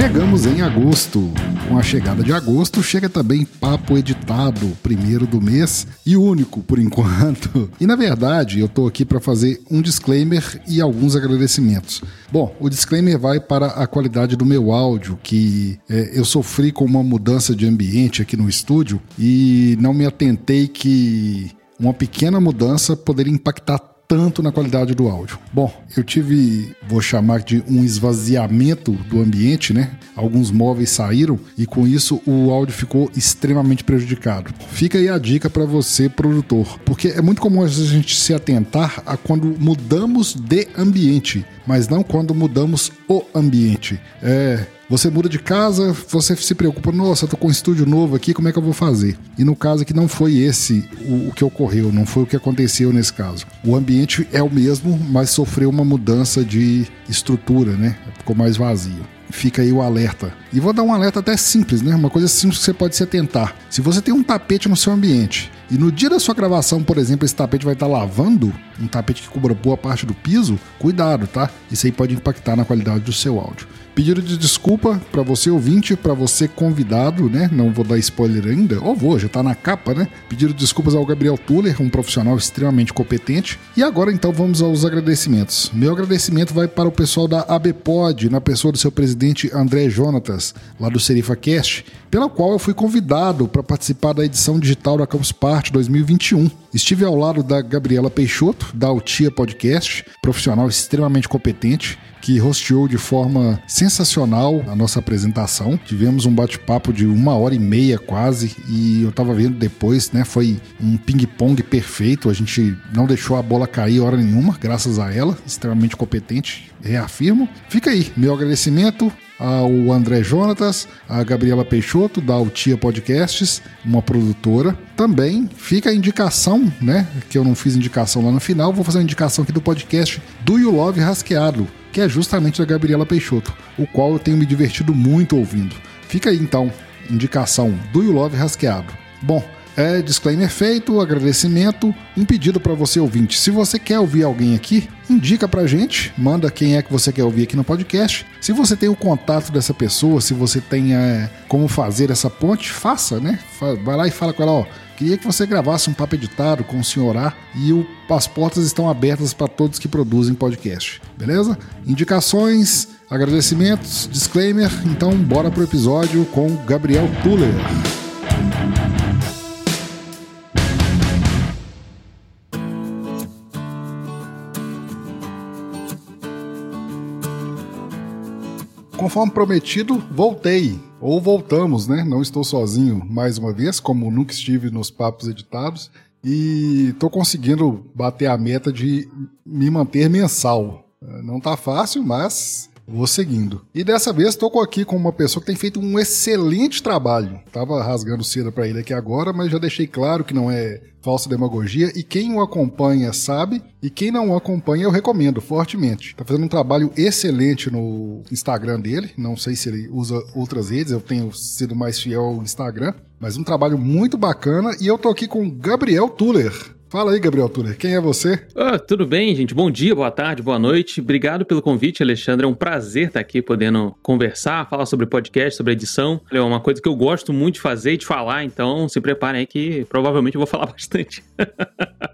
Chegamos em agosto. Com a chegada de agosto, chega também papo editado, primeiro do mês e único por enquanto. E na verdade, eu tô aqui para fazer um disclaimer e alguns agradecimentos. Bom, o disclaimer vai para a qualidade do meu áudio, que é, eu sofri com uma mudança de ambiente aqui no estúdio e não me atentei que uma pequena mudança poderia impactar tanto na qualidade do áudio. Bom, eu tive, vou chamar de um esvaziamento do ambiente, né? Alguns móveis saíram e com isso o áudio ficou extremamente prejudicado. Fica aí a dica para você, produtor, porque é muito comum a gente se atentar a quando mudamos de ambiente, mas não quando mudamos o ambiente. É, você muda de casa, você se preocupa, nossa, eu tô com um estúdio novo aqui, como é que eu vou fazer? E no caso aqui não foi esse o, o que ocorreu, não foi o que aconteceu nesse caso. O ambiente é o mesmo, mas sofreu uma mudança de estrutura, né? Ficou mais vazio fica aí o alerta. E vou dar um alerta até simples, né? Uma coisa simples que você pode se atentar. Se você tem um tapete no seu ambiente e no dia da sua gravação, por exemplo, esse tapete vai estar lavando, um tapete que cubra boa parte do piso, cuidado, tá? Isso aí pode impactar na qualidade do seu áudio. Pedido de desculpa para você ouvinte, para você convidado, né? Não vou dar spoiler ainda, ou vou, já tá na capa, né? Pedido de desculpas ao Gabriel Tuller, um profissional extremamente competente. E agora então vamos aos agradecimentos. Meu agradecimento vai para o pessoal da ABPOD, na pessoa do seu presidente André Jonatas, lá do Serifa Cast, pela qual eu fui convidado para participar da edição digital da Campus Party 2021. Estive ao lado da Gabriela Peixoto, da Altia Podcast, profissional extremamente competente que hosteou de forma sensacional a nossa apresentação. Tivemos um bate-papo de uma hora e meia quase, e eu tava vendo depois, né? Foi um ping-pong perfeito. A gente não deixou a bola cair hora nenhuma, graças a ela, extremamente competente, reafirmo. Fica aí, meu agradecimento ao André Jonatas, a Gabriela Peixoto, da Altia Podcasts, uma produtora. Também fica a indicação, né? Que eu não fiz indicação lá no final, vou fazer uma indicação aqui do podcast Do You Love Rasqueado, que é justamente da Gabriela Peixoto, o qual eu tenho me divertido muito ouvindo. Fica aí então, indicação Do You Love Rasqueado. Bom, é, disclaimer feito, agradecimento, um pedido para você ouvinte. Se você quer ouvir alguém aqui, indica pra gente, manda quem é que você quer ouvir aqui no podcast. Se você tem o contato dessa pessoa, se você tem é, como fazer essa ponte, faça, né? Vai lá e fala com ela, ó, queria que você gravasse um papo editado com o senhor A e o, as portas estão abertas para todos que produzem podcast, beleza? Indicações, agradecimentos, disclaimer, então bora pro episódio com Gabriel Tuller. Conforme prometido, voltei. Ou voltamos, né? Não estou sozinho mais uma vez, como nunca estive nos papos editados. E estou conseguindo bater a meta de me manter mensal. Não tá fácil, mas Vou seguindo. E dessa vez estou aqui com uma pessoa que tem feito um excelente trabalho. Tava rasgando seda para ele aqui agora, mas já deixei claro que não é falsa demagogia e quem o acompanha sabe e quem não o acompanha eu recomendo fortemente. Tá fazendo um trabalho excelente no Instagram dele. Não sei se ele usa outras redes, eu tenho sido mais fiel ao Instagram, mas um trabalho muito bacana e eu tô aqui com Gabriel Tuller. Fala aí, Gabriel Tuller, quem é você? Oh, tudo bem, gente? Bom dia, boa tarde, boa noite. Obrigado pelo convite, Alexandre. É um prazer estar aqui podendo conversar, falar sobre podcast, sobre edição. É uma coisa que eu gosto muito de fazer e de falar, então se preparem aí que provavelmente eu vou falar bastante.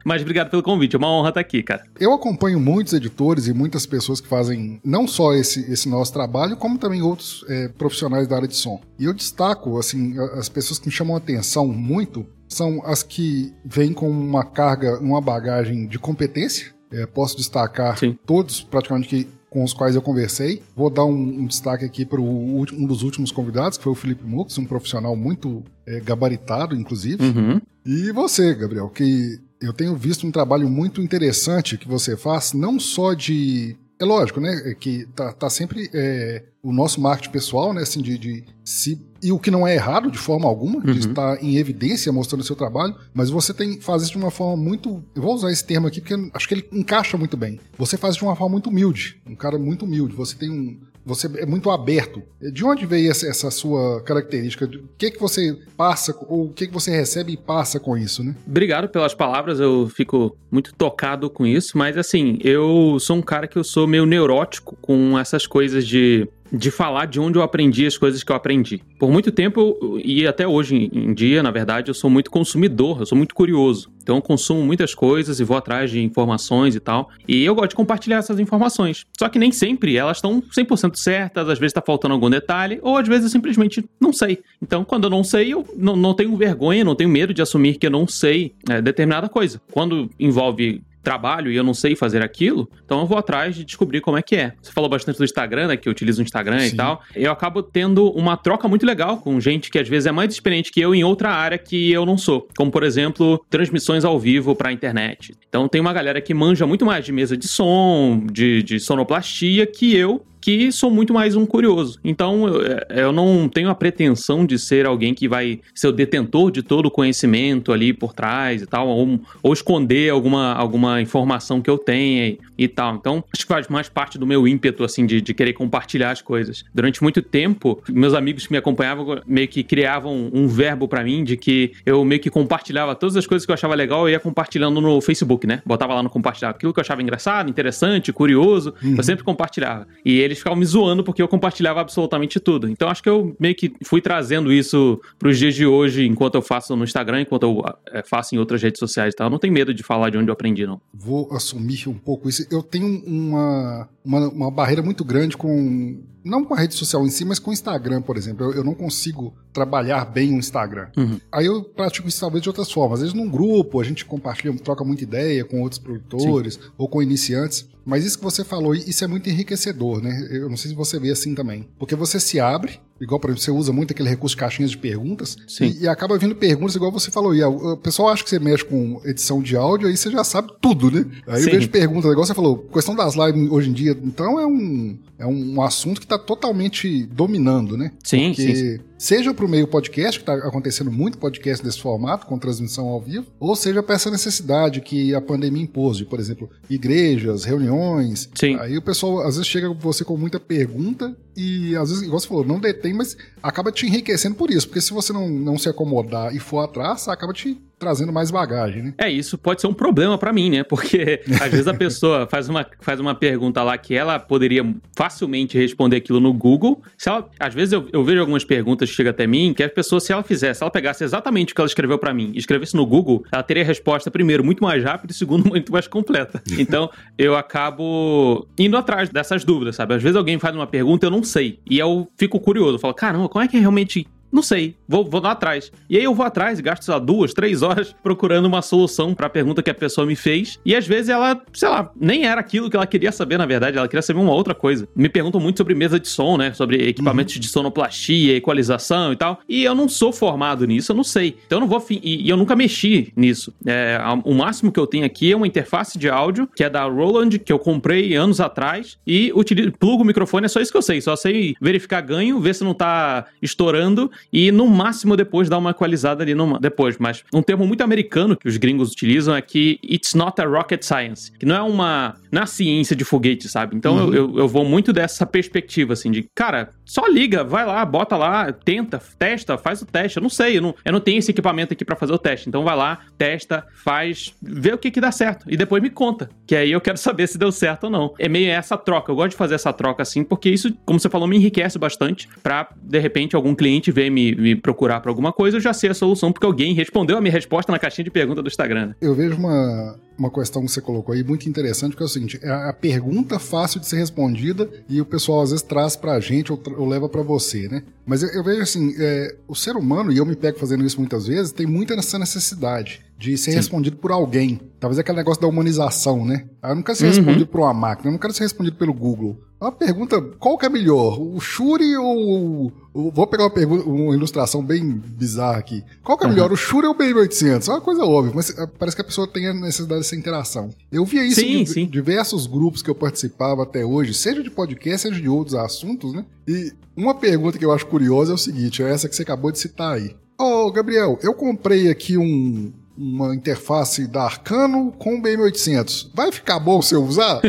Mas obrigado pelo convite, é uma honra estar aqui, cara. Eu acompanho muitos editores e muitas pessoas que fazem não só esse, esse nosso trabalho, como também outros é, profissionais da área de som. E eu destaco, assim, as pessoas que me chamam a atenção muito são as que vêm com uma carga, uma bagagem de competência. É, posso destacar Sim. todos, praticamente, que, com os quais eu conversei. Vou dar um, um destaque aqui para um dos últimos convidados, que foi o Felipe Mux, um profissional muito é, gabaritado, inclusive. Uhum. E você, Gabriel, que eu tenho visto um trabalho muito interessante que você faz, não só de é lógico, né? Que tá, tá sempre é, o nosso marketing pessoal, né? Assim, de, de se e o que não é errado de forma alguma, uhum. de estar em evidência mostrando o seu trabalho, mas você tem faz isso de uma forma muito. Eu vou usar esse termo aqui porque acho que ele encaixa muito bem. Você faz de uma forma muito humilde, um cara muito humilde. Você tem um, você é muito aberto. De onde veio essa, sua característica? O que que você passa, ou o que que você recebe e passa com isso, né? Obrigado pelas palavras, eu fico muito tocado com isso, mas assim, eu sou um cara que eu sou meio neurótico com essas coisas de de falar de onde eu aprendi as coisas que eu aprendi. Por muito tempo, e até hoje em dia, na verdade, eu sou muito consumidor, eu sou muito curioso. Então eu consumo muitas coisas e vou atrás de informações e tal. E eu gosto de compartilhar essas informações. Só que nem sempre elas estão 100% certas, às vezes está faltando algum detalhe, ou às vezes eu simplesmente não sei. Então, quando eu não sei, eu não, tenho vergonha, não tenho medo de assumir que eu não sei é, determinada coisa. Quando envolve trabalho e eu não sei fazer aquilo, então eu vou atrás de descobrir como é que é. Você falou bastante do Instagram, né? Que eu utilizo o Instagram Sim. e tal. Eu acabo tendo uma troca muito legal com gente que às vezes é mais experiente que eu em outra área que eu não sou. Como, por exemplo, transmissões ao vivo para a internet. Então tem uma galera que manja muito mais de mesa de som, de, de sonoplastia que eu, que sou muito mais um curioso. Então, eu, é, eu, não tenho a pretensão de ser alguém que vai ser o detentor de todo o conhecimento ali por trás e tal, ou, ou esconder alguma, alguma informação que eu tenha e, e, tal. Então, acho que faz mais parte do meu ímpeto, assim, de, de querer compartilhar as coisas. Durante muito tempo, meus amigos que me acompanhavam meio que criavam um verbo para mim de que eu meio que compartilhava todas as coisas que eu achava legal, eu ia compartilhando no Facebook, né? Botava lá no compartilhar aquilo que eu achava engraçado, interessante, curioso, uhum. eu sempre compartilhava. E eles eles ficavam me zoando porque eu compartilhava absolutamente tudo. Então acho que eu meio que fui trazendo isso para os dias de hoje, enquanto eu faço no Instagram, enquanto eu é, faço em outras redes sociais e tal. Eu não tenho medo de falar de onde eu aprendi, não. Vou assumir um pouco isso. Eu tenho uma, uma, uma barreira muito grande com não com a rede social em si, mas com o Instagram, por exemplo. Eu, eu não consigo trabalhar bem o Instagram. Uhum. Aí eu pratico isso talvez de outras formas. Às vezes num grupo, a gente compartilha, troca muita ideia com outros produtores Sim. ou com iniciantes. Mas isso que você falou, isso é muito enriquecedor, né? Eu não sei se você vê assim também. Porque você se abre, igual, por exemplo, você usa muito aquele recurso de caixinhas de perguntas, e, e, acaba vindo perguntas, igual você falou. E o pessoal acha que você mexe com edição de áudio, aí você já sabe tudo, né? Aí Sim. eu vejo perguntas, igual você falou, questão das lives hoje em dia, então é um, é um assunto que está totalmente dominando, né? Sim, Porque sim. Seja para o meio podcast, que está acontecendo muito podcast desse formato, com transmissão ao vivo, ou seja para essa necessidade que a pandemia impôs, de, por exemplo, igrejas, reuniões. Sim. Aí o pessoal às vezes chega com você com muita pergunta e às vezes, igual você falou, não detém, mas acaba te enriquecendo por isso. Porque se você não, não se acomodar e for atrás, acaba te trazendo mais bagagem, né? É, isso pode ser um problema para mim, né? Porque às vezes a pessoa faz uma, faz uma pergunta lá que ela poderia facilmente responder aquilo no Google. Se ela, às vezes eu, eu vejo algumas perguntas que chegam até mim que a pessoa, se ela fizesse, se ela pegasse exatamente o que ela escreveu para mim e escrevesse no Google, ela teria a resposta, primeiro, muito mais rápida e segundo, muito mais completa. Então, eu acabo indo atrás dessas dúvidas, sabe? Às vezes alguém faz uma pergunta eu não sei. E eu fico curioso, eu falo, caramba, como é que realmente não sei, vou, vou lá atrás. E aí eu vou atrás gasto, sei lá, duas, três horas procurando uma solução para a pergunta que a pessoa me fez. E às vezes ela, sei lá, nem era aquilo que ela queria saber, na verdade, ela queria saber uma outra coisa. Me perguntam muito sobre mesa de som, né? Sobre equipamentos uhum. de sonoplastia, equalização e tal. E eu não sou formado nisso, eu não sei. Então eu não vou. E, e eu nunca mexi nisso. É, o máximo que eu tenho aqui é uma interface de áudio, que é da Roland, que eu comprei anos atrás. E utilizo, plugo o microfone, é só isso que eu sei. Só sei verificar ganho, ver se não tá estourando e no máximo depois dar uma equalizada ali no, depois. Mas um termo muito americano que os gringos utilizam é que it's not a rocket science, que não é uma, não é a ciência de foguete, sabe? Então uhum. eu, eu vou muito dessa perspectiva, assim, de cara, só liga, vai lá, bota lá, tenta, testa, faz o teste. Eu não sei, eu não, eu não tenho esse equipamento aqui para fazer o teste. Então vai lá, testa, faz, vê o que que dá certo e depois me conta, que aí eu quero saber se deu certo ou não. É meio essa troca. Eu gosto de fazer essa troca assim, porque isso, como você falou, me enriquece bastante para de repente algum cliente ver me, me procurar para alguma coisa, eu já sei a solução, porque alguém respondeu a minha resposta na caixinha de pergunta do Instagram. Né? Eu vejo uma, uma questão que você colocou aí muito interessante, que é o seguinte: é a pergunta fácil de ser respondida e o pessoal às vezes traz pra gente ou, ou leva para você, né? Mas eu, eu vejo assim: é, o ser humano, e eu me pego fazendo isso muitas vezes, tem muita essa necessidade de ser Sim. respondido por alguém. Talvez aquele negócio da humanização, né? Eu não quero ser uhum. respondido por uma máquina, eu não quero ser respondido pelo Google. Uma pergunta, qual que é melhor? O Shuri ou... vou pegar uma, pergunta, uma ilustração bem bizarra aqui. Qual que é uhum. melhor, o Shuri ou o BM800? É uma coisa óbvia, mas eh, parece que a pessoa tem a necessidade dessa interação. Eu via isso sim, em sim. diversos grupos que eu participava até hoje, seja de podcast, seja de outros assuntos, né? E uma pergunta que eu acho curiosa é o seguinte, é essa que você acabou de citar aí. Ô, oh, Gabriel, eu comprei aqui um, uma interface da Arcano com o BM800. Vai ficar bom se eu usar?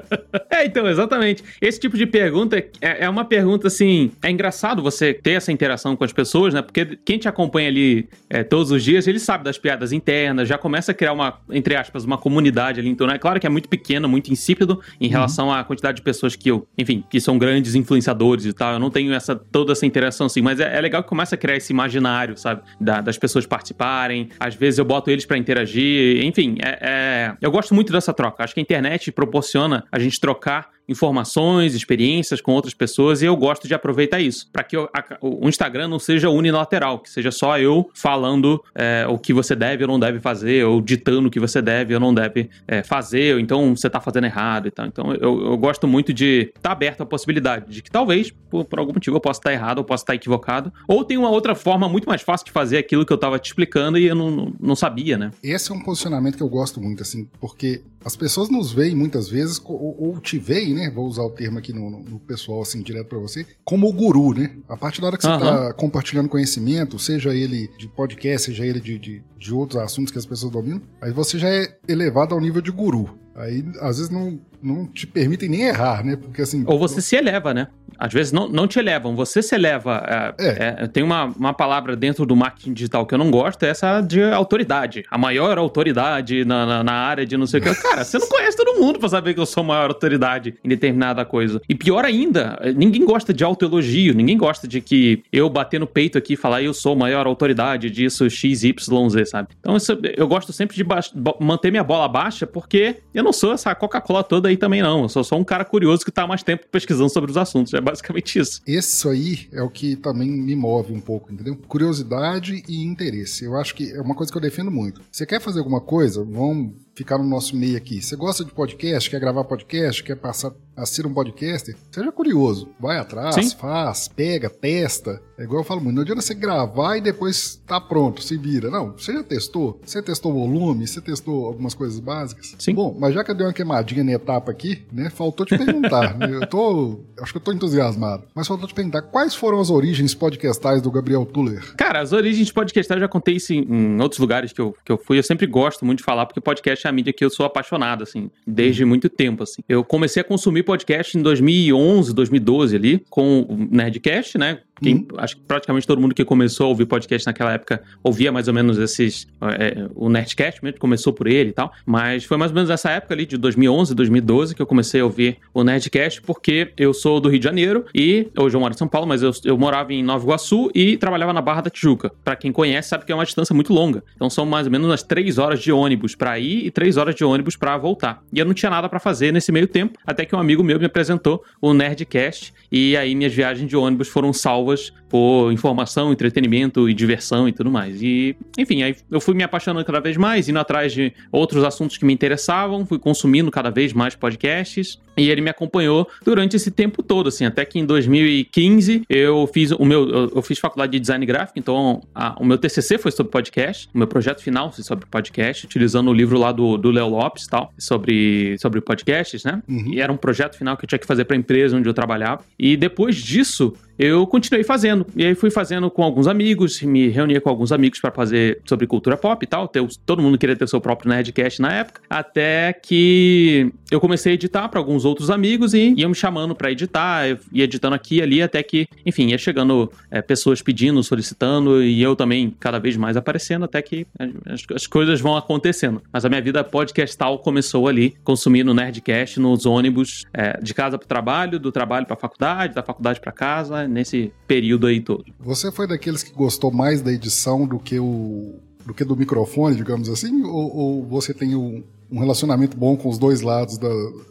é, então, exatamente. Esse tipo de pergunta é, é uma pergunta assim. É engraçado você ter essa interação com as pessoas, né? Porque quem te acompanha ali é, todos os dias, ele sabe das piadas internas, já começa a criar uma, entre aspas, uma comunidade ali. Então, é claro que é muito pequeno, muito insípido em uhum. relação à quantidade de pessoas que eu, enfim, que são grandes influenciadores e tal. Eu não tenho essa toda essa interação assim, mas é, é legal que começa a criar esse imaginário, sabe? Da, das pessoas participarem. Às vezes eu boto eles para interagir. Enfim, é, é, eu gosto muito dessa troca. Acho que a internet proporciona a gente trocar informações, experiências com outras pessoas e eu gosto de aproveitar isso para que o, Instagram não seja unilateral, que seja só eu falando é, o que você deve ou não deve fazer, ou ditando o que você deve ou não deve é, fazer, ou então você está fazendo errado e tal. Então eu, eu gosto muito de estar tá aberto à possibilidade de que talvez, por, por algum motivo, eu possa estar errado, ou possa estar equivocado, ou tem uma outra forma muito mais fácil de fazer aquilo que eu estava te explicando e eu não, não, não sabia, né? Esse é um posicionamento que eu gosto muito, assim, porque as pessoas nos veem muitas vezes, ou, ou te veem, né? Vou usar o termo aqui no, no pessoal, assim, direto para você, como o guru, né? A partir da hora que você está compartilhando conhecimento, seja ele de podcast, seja ele de, de, de outros assuntos que as pessoas dominam, aí você já é elevado ao nível de guru. Aí, às vezes, não, não te permitem nem errar, né? Porque assim. Ou você se eleva, né? Às vezes não, não te elevam, você se eleva. É, é. É, tem uma, uma palavra dentro do marketing digital que eu não gosto, é essa de autoridade. A maior autoridade na, na, na área de não sei o que. Cara, você não conhece todo mundo pra saber que eu sou a maior autoridade em determinada coisa. E pior ainda, ninguém gosta de autoelogio, ninguém gosta de que eu bater no peito aqui e falar eu sou a maior autoridade disso, XYZ, sabe? Então isso, eu gosto sempre de manter minha bola baixa, porque eu não sou essa Coca-Cola toda aí também, não. Eu sou só um cara curioso que tá mais tempo pesquisando sobre os assuntos. É basicamente isso. Isso aí é o que também me move um pouco, entendeu? Curiosidade e interesse. Eu acho que é uma coisa que eu defendo muito. Você quer fazer alguma coisa? Vamos ficar no nosso meio aqui. Você gosta de podcast, quer gravar podcast, quer passar a ser um podcaster? Seja curioso. Vai atrás, Sim. faz, pega, testa. É igual eu falo muito, não adianta você gravar e depois tá pronto, se vira. Não, você já testou? Você testou o volume? Você testou algumas coisas básicas? Sim. Bom, mas já que eu dei uma queimadinha na etapa aqui, né, faltou te perguntar. eu tô, acho que eu tô entusiasmado. Mas faltou te perguntar, quais foram as origens podcastais do Gabriel Tuller? Cara, as origens podcastais eu já contei isso em, em outros lugares que eu, que eu fui. Eu sempre gosto muito de falar, porque podcast é a mídia que eu sou apaixonado, assim, desde muito tempo, assim. Eu comecei a consumir podcast em 2011, 2012 ali, com o Nerdcast, né? Quem, hum. Acho que praticamente todo mundo que começou a ouvir podcast naquela época ouvia mais ou menos esses. É, o Nerdcast mesmo, começou por ele e tal. Mas foi mais ou menos nessa época ali, de 2011, 2012, que eu comecei a ouvir o Nerdcast, porque eu sou do Rio de Janeiro e hoje eu moro em São Paulo, mas eu, eu morava em Nova Iguaçu e trabalhava na Barra da Tijuca. Para quem conhece, sabe que é uma distância muito longa. Então são mais ou menos umas três horas de ônibus para ir e três horas de ônibus para voltar. E eu não tinha nada para fazer nesse meio tempo, até que um amigo meu me apresentou o Nerdcast e aí minhas viagens de ônibus foram salvas always por informação, entretenimento e diversão e tudo mais. E, enfim, aí eu fui me apaixonando cada vez mais, indo atrás de outros assuntos que me interessavam, fui consumindo cada vez mais podcasts. E ele me acompanhou durante esse tempo todo, assim, até que em 2015 eu fiz o meu, eu, fiz faculdade de design gráfico, então a, o meu TCC foi sobre podcast, o meu projeto final foi sobre podcast, utilizando o livro lá do Léo Lopes, tal, sobre sobre podcasts, né? Uhum. E era um projeto final que eu tinha que fazer para a empresa onde eu trabalhava. E depois disso, eu continuei fazendo. E aí fui fazendo com alguns amigos, me reunia com alguns amigos para fazer sobre cultura pop e tal. Todo mundo queria ter seu próprio Nerdcast na época. Até que eu comecei a editar para alguns outros amigos e iam me chamando para editar, ia editando aqui e ali, até que, enfim, ia chegando é, pessoas pedindo, solicitando e eu também cada vez mais aparecendo, até que as, as coisas vão acontecendo. Mas a minha vida podcastal começou ali, consumindo Nerdcast nos ônibus é, de casa para o trabalho, do trabalho para a faculdade, da faculdade para casa nesse período aí todo. Você foi daqueles que gostou mais da edição do que o do que do microfone, digamos assim, ou, ou você tem um, um relacionamento bom com os dois lados da,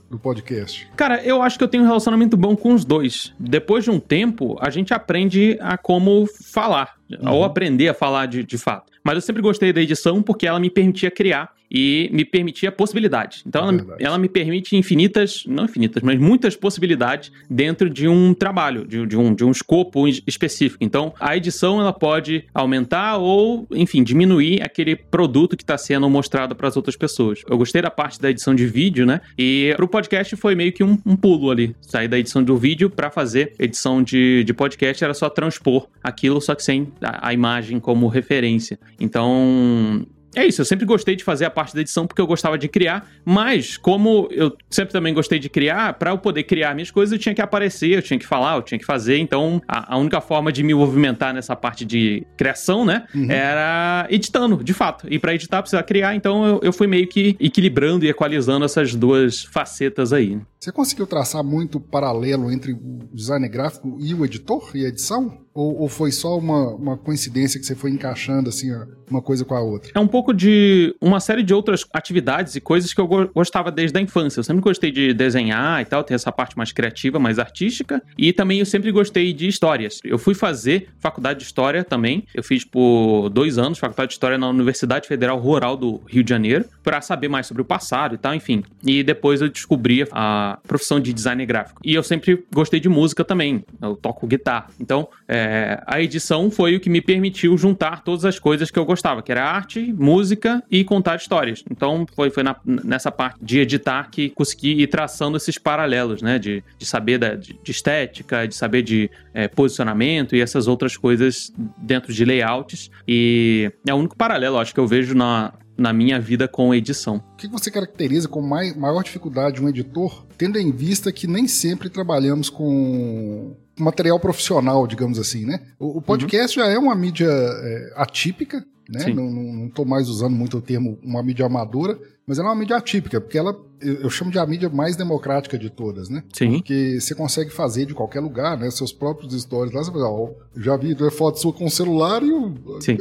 do podcast? Cara, eu acho que eu tenho um relacionamento bom com os dois. Depois de um tempo, a gente aprende a como falar, uhum. ou aprender a falar de, de fato. Mas eu sempre gostei da edição porque ela me permitia criar e me permitia possibilidades. Então, ela, ela, me permite infinitas, não infinitas, mas muitas possibilidades dentro de um trabalho, de, de, um, de um escopo específico. Então, a edição ela pode aumentar ou, enfim, diminuir aquele produto que está sendo mostrado para as outras pessoas. Eu gostei da parte da edição de vídeo, né? E para o podcast foi meio que um, um, pulo ali. Sair da edição do vídeo para fazer edição de, de podcast era só transpor aquilo, só que sem a, a imagem como referência. Então, é isso, eu sempre gostei de fazer a parte da edição porque eu gostava de criar, mas como eu sempre também gostei de criar, para eu poder criar minhas coisas, eu tinha que aparecer, eu tinha que falar, eu tinha que fazer. Então, a, a única forma de me movimentar nessa parte de criação, né, uhum. era editando, de fato. E para editar, precisa criar, então eu, eu fui meio que equilibrando e equalizando essas duas facetas aí. Você conseguiu traçar muito paralelo entre o design gráfico e o editor e a edição? Ou, ou, foi só uma, uma coincidência que você foi encaixando assim uma coisa com a outra? É um pouco de uma série de outras atividades e coisas que eu gostava desde a infância. Eu sempre gostei de desenhar e tal, ter essa parte mais criativa, mais artística. E também eu sempre gostei de histórias. Eu fui fazer faculdade de história também. Eu fiz por dois anos faculdade de história na Universidade Federal Rural do Rio de Janeiro para saber mais sobre o passado e tal, enfim. E depois eu descobri a profissão de design gráfico. E eu sempre gostei de música também. Eu toco guitarra. Então, é, a edição foi o que me permitiu juntar todas as coisas que eu gostava, que era arte, música e contar histórias. Então foi, foi na, nessa parte de editar que consegui ir traçando esses paralelos, né? De, de saber da, de, de estética, de saber de é, posicionamento e essas outras coisas dentro de layouts. E é o único paralelo, acho que eu vejo na, na minha vida com edição. O que você caracteriza como maior dificuldade de um editor, tendo em vista que nem sempre trabalhamos com material profissional, digamos assim, né? O, podcast uhum. já é uma mídia é, atípica, né? Não estou mais usando muito o termo uma mídia amadora, mas ela é uma mídia atípica, porque ela eu chamo de a mídia mais democrática de todas, né? Sim. Porque você consegue fazer de qualquer lugar, né? Seus próprios stories lá, você fala, ó, já vi foto sua com o celular e o,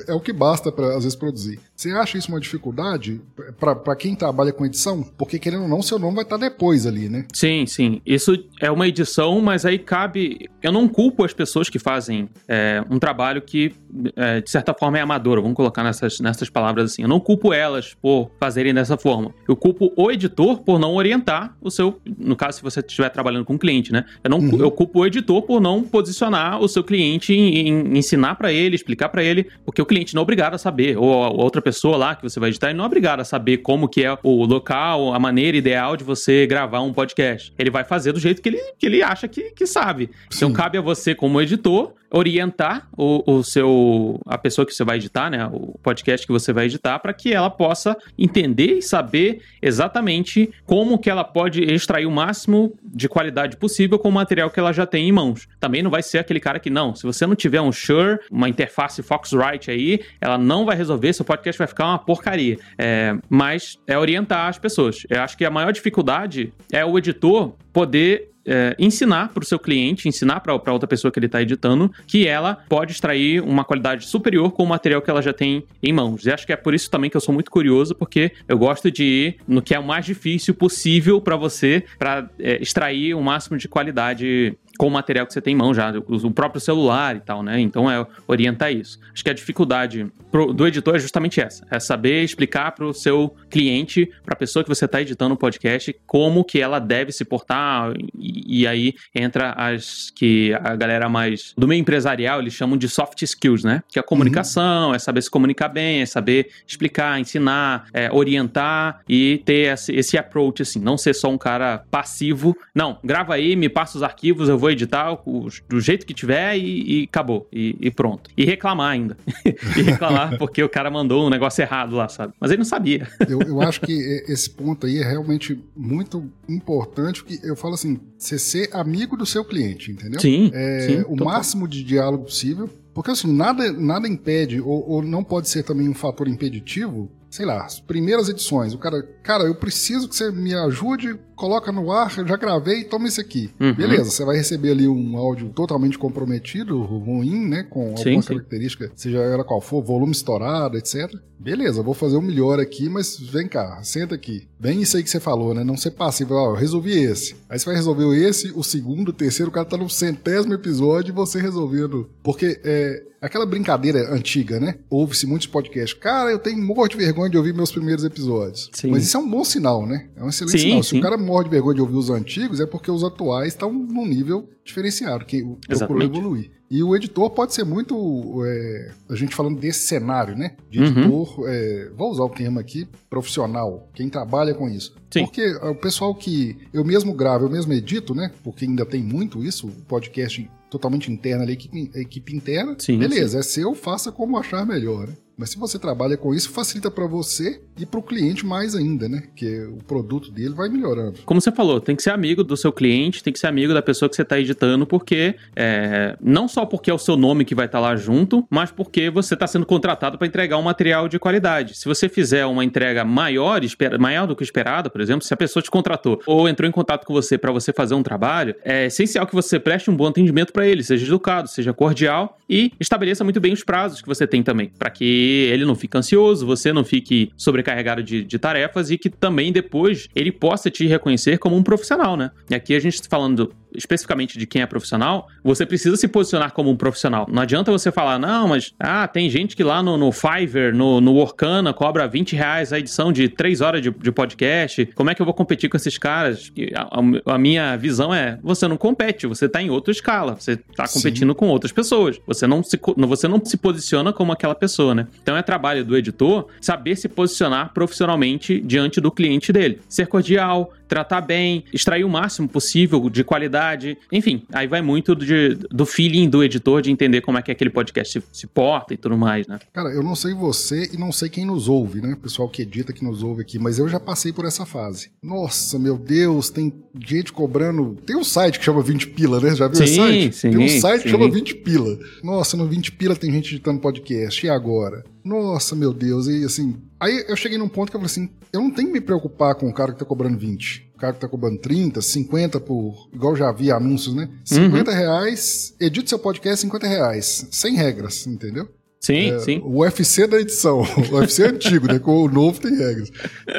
é o que basta para às vezes produzir. Você acha isso uma dificuldade para quem trabalha com edição? Porque querendo ou não, seu nome vai estar tá depois ali, né? Sim, sim. Isso é uma edição, mas aí cabe. Eu não culpo as pessoas que fazem é, um trabalho que, é, de certa forma, é amador. Vamos colocar nessas, nessas palavras assim. Eu não culpo elas por fazerem dessa forma. Eu culpo o editor por por não orientar o seu. No caso, se você estiver trabalhando com um cliente, né? Eu, não, uhum. eu culpo o editor por não posicionar o seu cliente em, em ensinar para ele, explicar para ele, porque o cliente não é obrigado a saber, ou a outra pessoa lá que você vai editar, ele não é obrigado a saber como que é o local, a maneira ideal de você gravar um podcast. Ele vai fazer do jeito que ele, que ele acha que, que sabe. Então, Sim. Então cabe a você, como editor, orientar o, o seu a pessoa que você vai editar, né, o podcast que você vai editar, para que ela possa entender e saber exatamente como que ela pode extrair o máximo de qualidade possível com o material que ela já tem em mãos. Também não vai ser aquele cara que não, se você não tiver um Shure, uma interface Foxrite aí, ela não vai resolver, seu podcast vai ficar uma porcaria. É, mas é orientar as pessoas. Eu acho que a maior dificuldade é o editor poder é, ensinar para o seu cliente, ensinar para outra pessoa que ele está editando, que ela pode extrair uma qualidade superior com o material que ela já tem em mãos. E acho que é por isso também que eu sou muito curioso, porque eu gosto de ir no que é o mais difícil possível para você, para é, extrair o máximo de qualidade com o material que você tem em mão já, o próprio celular e tal, né? Então é orientar isso. Acho que a dificuldade pro, do editor é justamente essa: é saber explicar para o seu cliente, para a pessoa que você está editando o podcast, como que ela deve se portar. E, e, aí entra as que a galera mais do meio empresarial eles chamam de soft skills, né? Que é a comunicação, uhum. é saber se comunicar bem, é saber explicar, ensinar, é, orientar e ter esse, esse approach assim, não ser só um cara passivo. Não, grava aí, me passa os arquivos, eu vou editar o, do jeito que tiver e, e acabou. E, e, pronto. E reclamar ainda. e reclamar porque o cara mandou um negócio errado lá, sabe? Mas ele não sabia. eu, eu acho que esse ponto aí é realmente muito importante, porque eu falo assim, você ser amigo do seu cliente, entendeu? Sim. É, sim o máximo de diálogo possível. Porque assim, nada, nada impede, ou, ou não pode ser também um fator impeditivo sei lá, as primeiras edições. O cara, cara, eu preciso que você me ajude coloca no ar, eu já gravei, toma isso aqui. Uhum. Beleza, você vai receber ali um áudio totalmente comprometido, ruim, né? Com sim, alguma sim. característica, seja ela qual for, volume estourado, etc. Beleza, vou fazer o melhor aqui, mas vem cá, senta aqui. Bem isso aí que você falou, né? Não ser passivo, ó, eu resolvi esse. Aí você vai resolver esse, o segundo, o terceiro, o cara tá no centésimo episódio e você resolvendo. Porque é, aquela brincadeira antiga, né? Ouve-se muitos podcasts. Cara, eu tenho morro de vergonha de ouvir meus primeiros episódios. Sim. Mas isso é um bom sinal, né? É um excelente sim, sinal. Se sim. o cara morre de vergonha de ouvir os antigos, é porque os atuais estão num nível diferenciado, que procurou evoluir. E o editor pode ser muito. É, a gente falando desse cenário, né? De uhum. editor, uhum. é, vou usar o termo aqui, profissional, quem trabalha com isso. Sim. Porque o pessoal que eu mesmo gravo, eu mesmo edito, né? Porque ainda tem muito isso, podcast totalmente interno ali, equipe, equipe interna. Sim, Beleza, sim. é seu, faça como achar melhor, né? Mas se você trabalha com isso, facilita para você e para o cliente mais ainda, né? Que o produto dele vai melhorando. Como você falou, tem que ser amigo do seu cliente, tem que ser amigo da pessoa que você está editando, porque é, não só porque é o seu nome que vai estar tá lá junto, mas porque você está sendo contratado para entregar um material de qualidade. Se você fizer uma entrega maior, maior do que esperado, por exemplo, se a pessoa te contratou ou entrou em contato com você para você fazer um trabalho, é essencial que você preste um bom atendimento para ele, seja educado, seja cordial e estabeleça muito bem os prazos que você tem também, para que ele não fique ansioso, você não fique sobrecarregado de, de, tarefas e que também depois ele possa te reconhecer como um profissional, né? E aqui a gente está falando especificamente de quem é profissional, você precisa se posicionar como um profissional. Não adianta você falar, não, mas ah, tem gente que lá no, no Fiverr, no, no Workana, cobra 20 reais a edição de 3 horas de, de podcast. Como é que eu vou competir com esses caras? A, a, a minha visão é: você não compete, você está em outra escala, você está competindo Sim. com outras pessoas. Você não, se, você não se posiciona como aquela pessoa, né? Então é trabalho do editor saber se posicionar profissionalmente diante do cliente dele. Ser cordial, tratar bem, extrair o máximo possível de qualidade. Enfim, aí vai muito de, do feeling do editor de entender como é que aquele podcast se, se, porta e tudo mais, né? Cara, eu não sei você e não sei quem nos ouve, né? O pessoal que edita, que nos ouve aqui, mas eu já passei por essa fase. Nossa, meu Deus, tem gente cobrando. Tem um site que chama 20 pila, né? Já viu sim, esse site? Sim, tem um site sim. que chama 20 pila. Nossa, no 20 pila tem gente editando podcast. E agora? Nossa, meu Deus, e assim. Aí eu cheguei num ponto que eu falei assim: eu não tenho que me preocupar com o cara que tá cobrando 20. O cara que tá cobrando 30, 50 por. Igual já vi anúncios, né? 50 uhum. reais, edite seu podcast 50 reais. Sem regras, entendeu? Sim, é, sim. O UFC da edição. O UFC é antigo, né? Com o novo tem regras.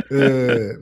É,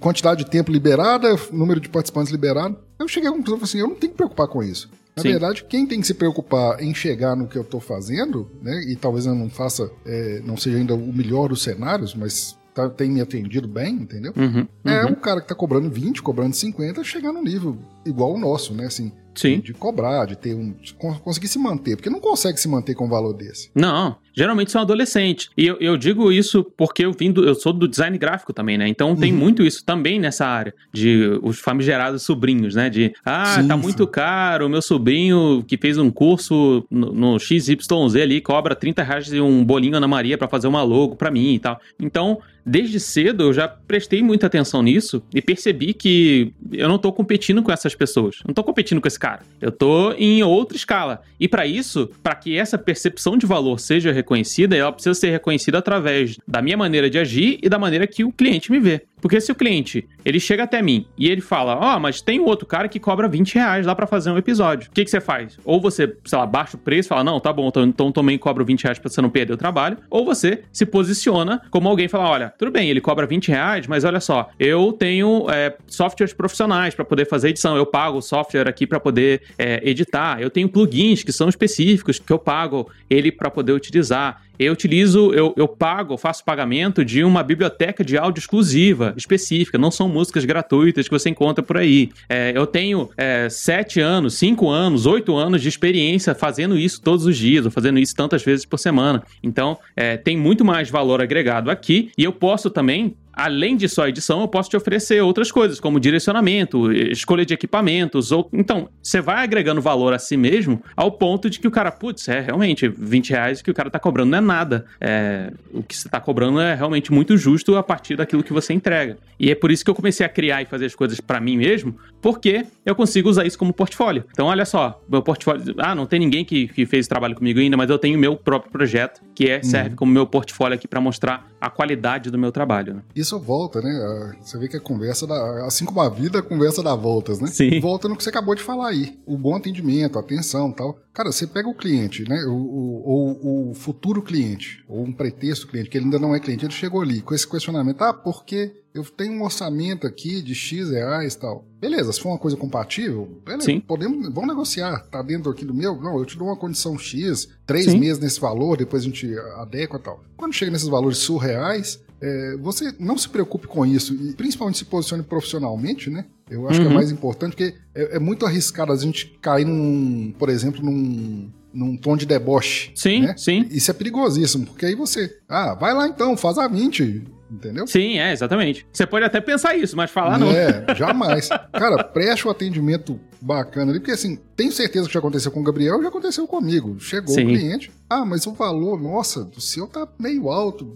quantidade de tempo liberada, número de participantes liberado. Eu cheguei à conclusão assim: eu não tenho que me preocupar com isso. Na Sim. verdade, quem tem que se preocupar em chegar no que eu estou fazendo, né? E talvez eu não faça, é, não seja ainda o melhor dos cenários, mas tá, tem me atendido bem, entendeu? Uhum, uhum. É um cara que está cobrando 20, cobrando 50, chegar no nível igual o nosso, né? Assim, Sim. De, cobrar, de ter um. De conseguir se manter, porque não consegue se manter com um valor desse. Não, geralmente são adolescentes. E eu, eu digo isso porque eu vim do, eu sou do design gráfico também, né? Então tem uhum. muito isso também nessa área, de os famigerados sobrinhos, né? De ah, sim, tá muito caro, meu sobrinho que fez um curso no, no XYZ ali cobra 30 reais de um bolinho Ana Maria para fazer uma logo para mim e tal. Então, desde cedo eu já prestei muita atenção nisso e percebi que eu não tô competindo com essas pessoas. Não tô competindo com esse cara. Eu tô em outra escala. E para isso, para que essa percepção de valor seja reconhecida, ela precisa ser reconhecida através da minha maneira de agir e da maneira que o cliente me vê. Porque se o cliente, ele chega até mim e ele fala, ó, oh, mas tem outro cara que cobra 20 reais lá pra fazer um episódio. O que, que você faz? Ou você, sei lá, baixa o preço e fala, não, tá bom, então, então também cobro 20 reais pra você não perder o trabalho. Ou você se posiciona como alguém fala, olha, tudo bem, ele cobra 20 reais, mas olha só, eu tenho é, softwares profissionais para poder fazer edição, eu pago o software aqui para poder é, editar, eu tenho plugins que são específicos que eu pago ele para poder utilizar. Eu utilizo, eu, eu pago, faço pagamento de uma biblioteca de áudio exclusiva, específica, não são músicas gratuitas que você encontra por aí. É, eu tenho é, sete anos, cinco anos, oito anos de experiência fazendo isso todos os dias, ou fazendo isso tantas vezes por semana. Então, é, tem muito mais valor agregado aqui e eu posso também além de só edição, eu posso te oferecer outras coisas, como direcionamento, escolha de equipamentos, ou então você vai agregando valor a si mesmo ao ponto de que o cara, putz, é realmente 20 reais que o cara tá cobrando não é nada. É, o que você tá cobrando é realmente muito justo a partir daquilo que você entrega. E é por isso que eu comecei a criar e fazer as coisas para mim mesmo, porque eu consigo usar isso como portfólio. Então, olha só, meu portfólio. Ah, não tem ninguém que, que fez trabalho comigo ainda, mas eu tenho meu próprio projeto, que é, serve uhum. como meu portfólio aqui para mostrar a qualidade do meu trabalho. Né? Isso volta, né? Você vê que a conversa dá. Assim como a vida, a conversa dá voltas, né? Sim. Volta no que você acabou de falar aí. O bom atendimento, a atenção tal. Cara, você pega o cliente, né? Ou o, futuro cliente, ou um pretexto cliente, que ele ainda não é cliente, ele chegou ali com esse questionamento: ah, porque eu tenho um orçamento aqui de X reais tal. Beleza, se for uma coisa compatível, beleza, Sim. podemos, vamos negociar. Tá dentro aqui do meu? Não, eu te dou uma condição X, três Sim. meses nesse valor, depois a gente adequa tal. Quando chega nesses valores surreais, é, você não se preocupe com isso e principalmente se posicione profissionalmente, né? Eu acho uhum. que é uhum. mais importante, porque é, é, muito arriscado a gente cair num, por exemplo, num, num tom de deboche. Sim, né? sim. Isso é perigosíssimo, porque aí você, ah, vai lá então, faz a 20, entendeu? Sim, é, exatamente. Você pode até pensar isso, mas falar não. É, jamais. Cara, preste o atendimento bacana ali, porque assim, tenho certeza que já aconteceu com o Gabriel já aconteceu comigo. Chegou Sim. o cliente, ah, mas o valor, nossa, do seu tá meio alto,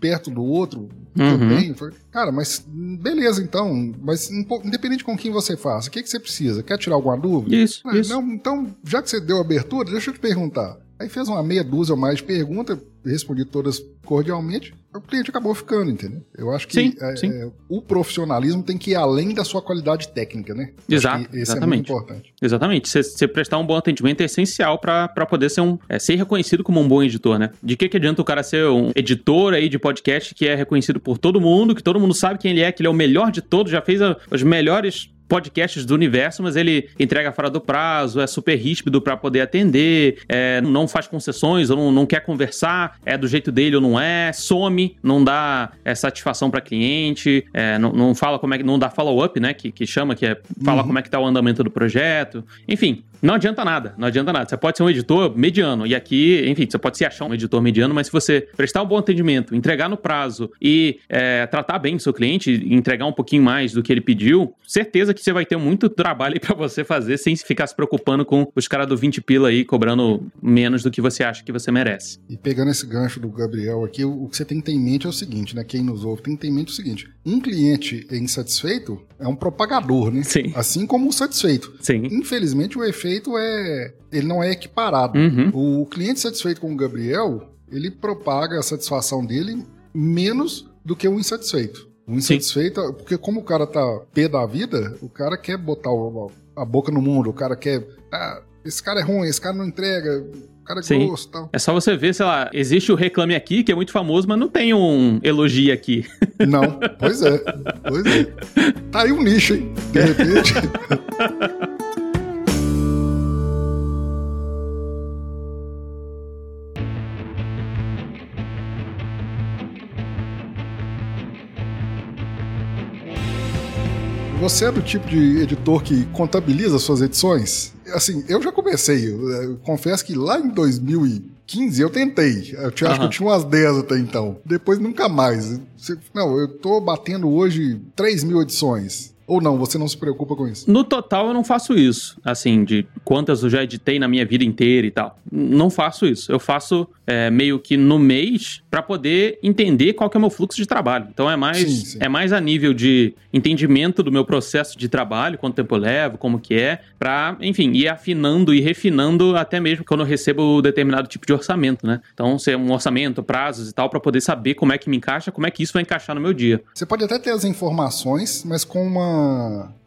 perto do outro, uhum. também. Cara, mas beleza então, mas independente com quem você faça, o que, que você precisa? Quer tirar alguma dúvida? Isso, ah, isso. Não, então, já que você deu abertura, deixa eu te perguntar. Aí fez uma meia dúzia ou mais de perguntas, respondi todas cordialmente, o cliente acabou ficando, entendeu? Eu acho que sim, é, sim. É, o profissionalismo tem que ir além da sua qualidade técnica, né? Exato, esse exatamente. é muito importante. Exatamente. Você prestar um bom atendimento é essencial para poder ser, um, é, ser reconhecido como um bom editor, né? De que, que adianta o cara ser um editor aí de podcast que é reconhecido por todo mundo, que todo mundo sabe quem ele é, que ele é o melhor de todos, já fez a, os melhores podcasts do universo, mas ele entrega fora do prazo, é super ríspido para poder atender, é, não faz concessões ou não, não, quer conversar, é do jeito dele ou não é, some, não dá é, satisfação para cliente, é, não, não, fala como é que não dá follow-up, né? Que, que chama, que é fala uhum. como é que tá o andamento do projeto. Enfim, não adianta nada, não adianta nada. Você pode ser um editor mediano, e aqui, enfim, você pode se achar um editor mediano, mas se você prestar um bom atendimento, entregar no prazo e é, tratar bem o seu cliente, entregar um pouquinho mais do que ele pediu, certeza que você vai ter muito trabalho pra você fazer sem ficar se preocupando com os caras do 20 pila aí cobrando menos do que você acha que você merece. E pegando esse gancho do Gabriel aqui, o que você tem que ter em mente é o seguinte, né? Quem nos ouve tem que ter em mente o seguinte: um cliente insatisfeito é um propagador, né? Sim. Assim como o satisfeito. Sim. Infelizmente, o efeito é. Ele não é equiparado. Uhum. O cliente satisfeito com o Gabriel, ele propaga a satisfação dele menos do que o insatisfeito. O insatisfeito, Sim. porque como o cara tá pé da vida, o cara quer botar a boca no mundo, o cara quer. Ah, esse cara é ruim, esse cara não entrega, o cara é Sim. grosso tal. É só você ver, sei lá, existe o Reclame Aqui, que é muito famoso, mas não tem um elogio aqui. Não, pois é, pois é. Tá aí um nicho, hein? De repente. Você é do tipo de editor que contabiliza suas edições? Assim, eu já comecei. Eu, eu confesso que lá em 2015 eu tentei. Eu uhum. acho que eu tinha umas 10 até então. Depois nunca mais. Não, eu tô batendo hoje 3 mil edições. Ou não, você não se preocupa com isso? No total, eu não faço isso. Assim, de quantas eu já editei na minha vida inteira e tal. Não faço isso. Eu faço é, meio que no mês para poder entender qual que é o meu fluxo de trabalho. Então é mais, sim, sim. é mais a nível de entendimento do meu processo de trabalho, quanto tempo eu levo, como que é, para, enfim, ir afinando e refinando até mesmo quando eu recebo determinado tipo de orçamento, né? Então, ser um orçamento, prazos e tal, para poder saber como é que me encaixa, como é que isso vai encaixar no meu dia. Você pode até ter as informações, mas com uma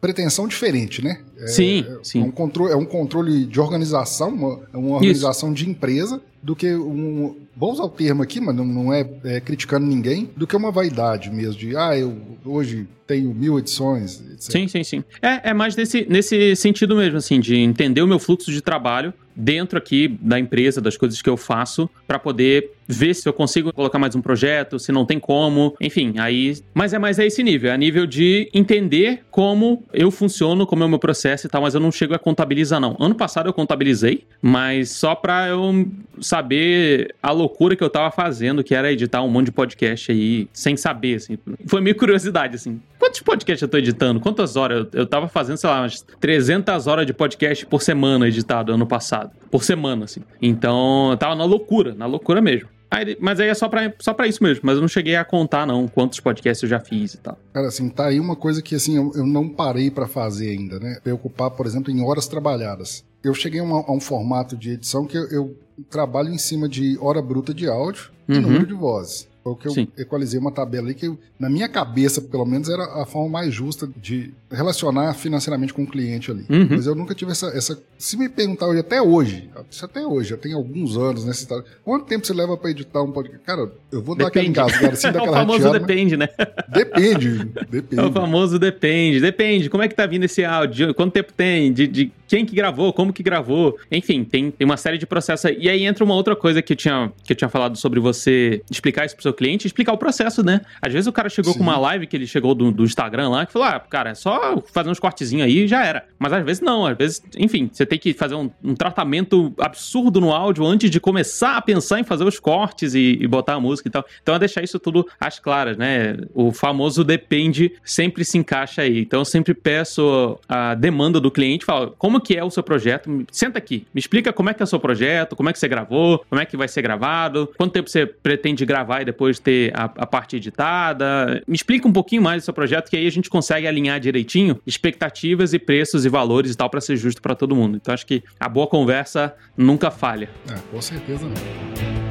pretensão diferente, né? É, sim, sim. É um, controle, é um controle de organização, uma, é uma organização Isso. de empresa, do que um. Vou usar o termo aqui, mas não, não é, é, criticando ninguém, do que uma vaidade mesmo, de ah, eu hoje tenho mil edições, etc. Sim, sim, sim. É, é mais nesse, nesse sentido mesmo, assim, de entender o meu fluxo de trabalho dentro aqui da empresa, das coisas que eu faço, para poder ver se eu consigo colocar mais um projeto, se não tem como, enfim, aí. Mas é mais a esse nível, é a nível de entender como eu funciono, como é o meu processo e tal, mas eu não chego a contabilizar, não. Ano passado eu contabilizei, mas só pra eu saber a loucura que eu tava fazendo, que era editar um monte de podcast aí, sem saber, assim. Foi meio curiosidade, assim. Quantos podcasts eu tô editando? Quantas horas? Eu, eu tava fazendo, sei lá, umas 300 horas de podcast por semana editado ano passado. Por semana, assim. Então, eu tava na loucura, na loucura mesmo. Aí, mas aí é só pra, só pra isso mesmo, mas eu não cheguei a contar, não, quantos podcasts eu já fiz e tal. Cara, assim, tá aí uma coisa que, assim, eu, eu não parei para fazer ainda, né? Preocupar, por exemplo, em horas trabalhadas. Eu cheguei a, a um formato de edição que eu, eu, trabalho em cima de hora bruta de áudio e uhum. número de vozes. Foi o que eu Sim. equalizei uma tabela aí que, na minha cabeça, pelo menos, era a forma mais justa de relacionar financeiramente com o cliente ali. Uhum. Mas eu nunca tive essa, essa. Se me perguntar hoje, até hoje, isso até hoje, já tem alguns anos nessa história. Quanto tempo você leva para editar um podcast? Cara, eu vou dar aquele engasgado assim, daquela O famoso rateada, depende, né? Depende, depende. É o famoso depende, depende. Como é que tá vindo esse áudio? Quanto tempo tem? De, de quem que gravou? Como que gravou? Enfim, tem, tem uma série de processos aí. E aí entra uma outra coisa que eu tinha, que eu tinha falado sobre você explicar isso pro seu seu cliente e explicar o processo, né? Às vezes o cara chegou Sim. com uma live que ele chegou do, do, Instagram lá, que falou, ah, cara, é só fazer uns cortezinhos aí e já era. Mas às vezes não, às vezes, enfim, você tem que fazer um, um tratamento absurdo no áudio antes de começar a pensar em fazer os cortes e, e botar a música e tal. Então é deixar isso tudo às claras, né? O famoso depende sempre se encaixa aí. Então eu sempre peço a demanda do cliente, falo, como que é o seu projeto? Senta aqui, me explica como é que é o seu projeto, como é que você gravou, como é que vai ser gravado, quanto tempo você pretende gravar e depois ter a, a parte editada. Me explica um pouquinho mais do seu projeto, que aí a gente consegue alinhar direitinho expectativas e preços e valores e tal para ser justo para todo mundo. Então acho que a boa conversa nunca falha. É, com certeza não.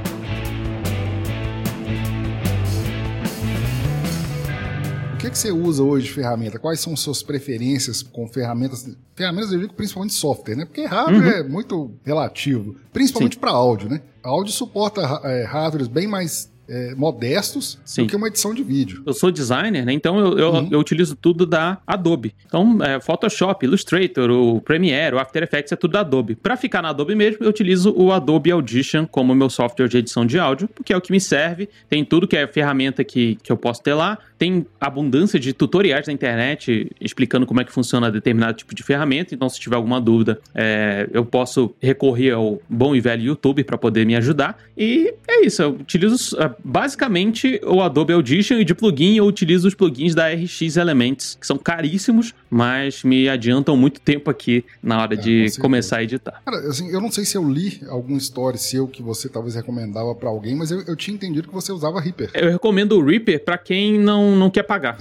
que, que você usa hoje de ferramenta? Quais são suas preferências com ferramentas? Ferramentas, eu digo principalmente software, né? Porque hardware uhum. é muito relativo, principalmente para áudio, né? Áudio suporta é, hardwares bem mais é, modestos Sim. do que uma edição de vídeo. Eu sou designer, né? Então eu, eu, uhum. eu utilizo tudo da Adobe. Então, é, Photoshop, Illustrator, o Premiere, o After Effects é tudo da Adobe. Para ficar na Adobe mesmo, eu utilizo o Adobe Audition como meu software de edição de áudio, porque é o que me serve. Tem tudo que é ferramenta que, que eu posso ter lá. Tem abundância de tutoriais na internet explicando como é que funciona determinado tipo de ferramenta. Então, se tiver alguma dúvida, é, eu posso recorrer ao bom e velho YouTube para poder me ajudar. E é isso. Eu utilizo é, basicamente o Adobe Audition e de plugin eu utilizo os plugins da RX Elements, que são caríssimos, mas me adiantam muito tempo aqui na hora é, de começar a editar. Cara, assim, eu não sei se eu li algum story seu que você talvez recomendava para alguém, mas eu, eu, tinha entendido que você usava Reaper. Eu recomendo o Reaper para quem não, não quer pagar.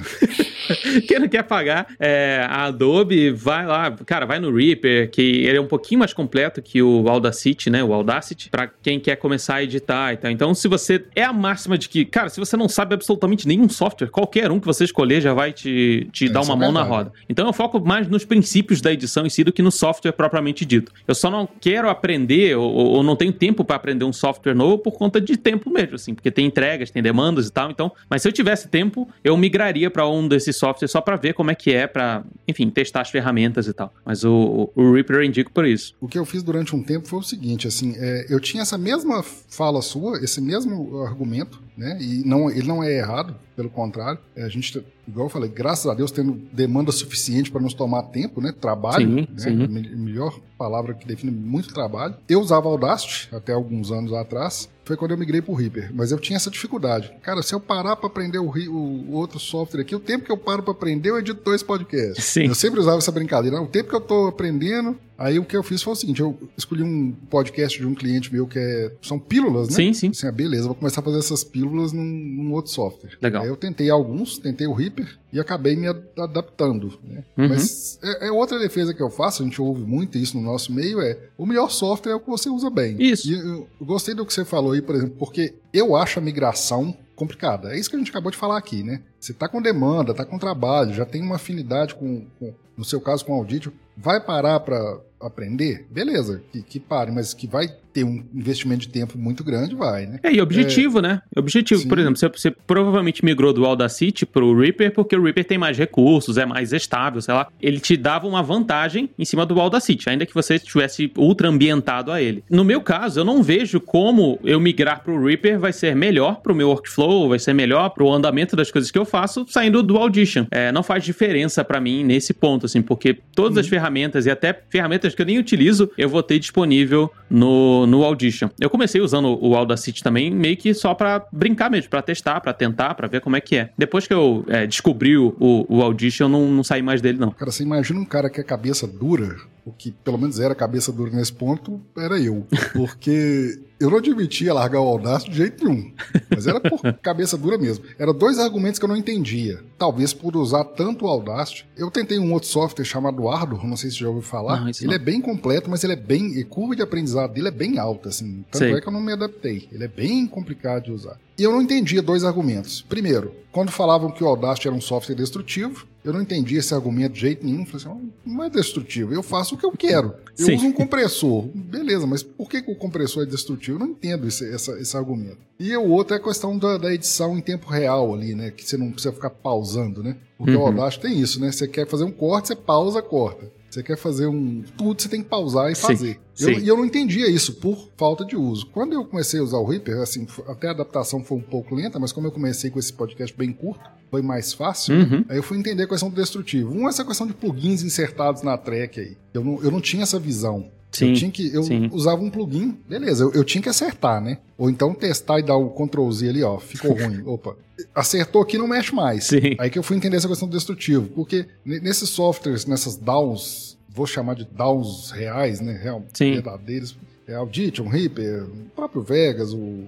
quem não quer pagar, é, a Adobe vai lá, cara, vai no Reaper, que ele é um pouquinho mais completo que o Audacity, né? O Audacity, para quem quer começar a editar e tal. Então, se você é a máxima de que, cara, se você não sabe absolutamente nenhum software, qualquer um que você escolher já vai te, te é, dar uma é mão na roda. Então eu foco mais nos princípios da edição em si do que no software propriamente dito. Eu só não quero aprender ou, ou não tenho tempo para aprender um software novo por conta de tempo mesmo, assim, porque tem entregas, tem demandas e tal. Então, mas se eu tivesse tempo, eu migraria para um desses softwares só para ver como é que é, para, enfim, testar as ferramentas e tal. Mas o, o Reaper eu indico por isso. O que eu fiz durante um tempo foi o seguinte, assim, é, eu tinha essa mesma fala sua, esse mesmo argumento, né? E não, ele não é errado, pelo contrário. É, a gente, igual eu falei, graças a Deus, tendo demanda suficiente para nos tomar tempo, né? Trabalho, sim, né? Sim. Melhor palavra que define muito trabalho. Eu usava Audacity até alguns anos atrás foi quando eu migrei pro Reaper. Mas eu tinha essa dificuldade. Cara, se eu parar para aprender o, o, outro software aqui, o tempo que eu paro para aprender, eu edito dois podcasts. Sim. Eu sempre usava essa brincadeira. O tempo que eu tô aprendendo, aí o que eu fiz foi o seguinte: eu escolhi um podcast de um cliente meu que é. São pílulas, né? Sim, sim. Assim, ah, beleza, vou começar a fazer essas pílulas num, num outro software. Legal. Aí eu tentei alguns, tentei o Reaper e acabei me adaptando. Né? Uhum. Mas é, é, outra defesa que eu faço, a gente ouve muito isso no nosso meio, é o melhor software é o que você usa bem. Isso. E eu, gostei do que você falou aí, por exemplo, porque eu acho a migração complicada. É isso que a gente acabou de falar aqui, né? Você está com demanda, está com trabalho, já tem uma afinidade com, com no seu caso com o audit, vai parar para aprender? Beleza, que, que pare, mas que vai ter um investimento de tempo muito grande, vai, né? É, e objetivo, é... né? Objetivo, Sim. por exemplo, você, você, provavelmente migrou do Audacity pro Reaper porque o Reaper tem mais recursos, é mais estável, sei lá. Ele te dava uma vantagem em cima do Audacity, ainda que você estivesse ultra ambientado a ele. No meu caso, eu não vejo como eu migrar pro Reaper vai ser melhor pro meu workflow, vai ser melhor pro andamento das coisas que eu faço saindo do Audition. É, não faz diferença para mim nesse ponto, assim, porque todas as uhum. ferramentas e até ferramentas que eu nem utilizo, eu vou ter disponível no, no Audition. Eu comecei usando o Audacity também, meio que só para brincar mesmo, para testar, para tentar, para ver como é que é. Depois que eu é, descobri o, o Audition, eu não, não saí mais dele, não. Cara, você imagina um cara que é cabeça dura, o que pelo menos era cabeça dura nesse ponto, era eu. Porque eu não admitia largar o Audacity de jeito nenhum. Mas era por cabeça dura mesmo. Eram dois argumentos que eu não entendia. Talvez por usar tanto o Audacity. Eu tentei um outro software chamado Ardor, não sei se você já ouviu falar. Não, ele não. é bem completo, mas ele é bem. A curva de aprendizado dele é bem alta, assim. Tanto Sei. é que eu não me adaptei. Ele é bem complicado de usar. E eu não entendia dois argumentos. Primeiro, quando falavam que o Audacity era um software destrutivo, eu não entendi esse argumento de jeito nenhum. Falei assim, não é destrutivo, eu faço o que eu quero. Eu Sim. uso um compressor. Beleza, mas por que, que o compressor é destrutivo? Eu não entendo esse, essa, esse argumento. E o outro é a questão da, da, edição em tempo real ali, né? Que você não precisa ficar pausando, né? Porque uhum. o Audacity tem isso, né? Você quer fazer um corte, você pausa, corta. Você quer fazer um. Tudo você tem que pausar e Sim, fazer. sim. Eu- E eu, não entendia isso por falta de uso. Quando eu comecei a usar o Reaper, assim, até a adaptação foi um pouco lenta, mas como eu comecei com esse podcast bem curto, foi mais fácil. Uhum. Aí eu fui entender a questão do destrutivo. Um, essa questão de plugins insertados na track aí. Eu não, eu não tinha essa visão. Sim, eu tinha que. Eu sim. usava um plugin, beleza, eu, eu tinha que acertar, né? Ou então testar e dar o Ctrl Z ali, ó. Ficou ruim. Opa. Acertou aqui, não mexe mais. Sim. Aí que eu fui entender essa questão do destrutivo. Porque ne- nesses softwares, nessas downs, vou chamar de downs reais, né? Real, verdadeiros. É Audition, Reaper, o próprio Vegas, o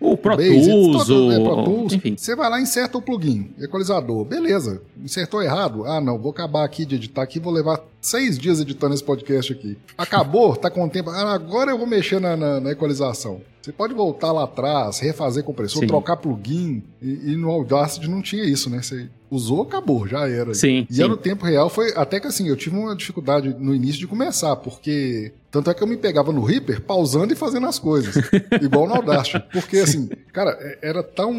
O Pro Tools, é, o... Pro Tools. enfim. Você vai lá e inserta o plugin, equalizador. Beleza. Insertou errado? Ah, não, vou acabar aqui de editar aqui, vou levar seis dias editando esse podcast aqui. Acabou? tá com o tempo. Ah, agora eu vou mexer na, na- na equalização. Você pode voltar lá atrás, refazer compressor, Sim. trocar plugin. E, e no Audacity não tinha isso, né? Você usou, acabou, já era. Sim, E sim. no tempo real foi até que assim, eu tive uma dificuldade no início de começar, porque tanto é que eu me pegava no Reaper pausando e fazendo as coisas, igual no Audacity, porque assim, cara, é- era tão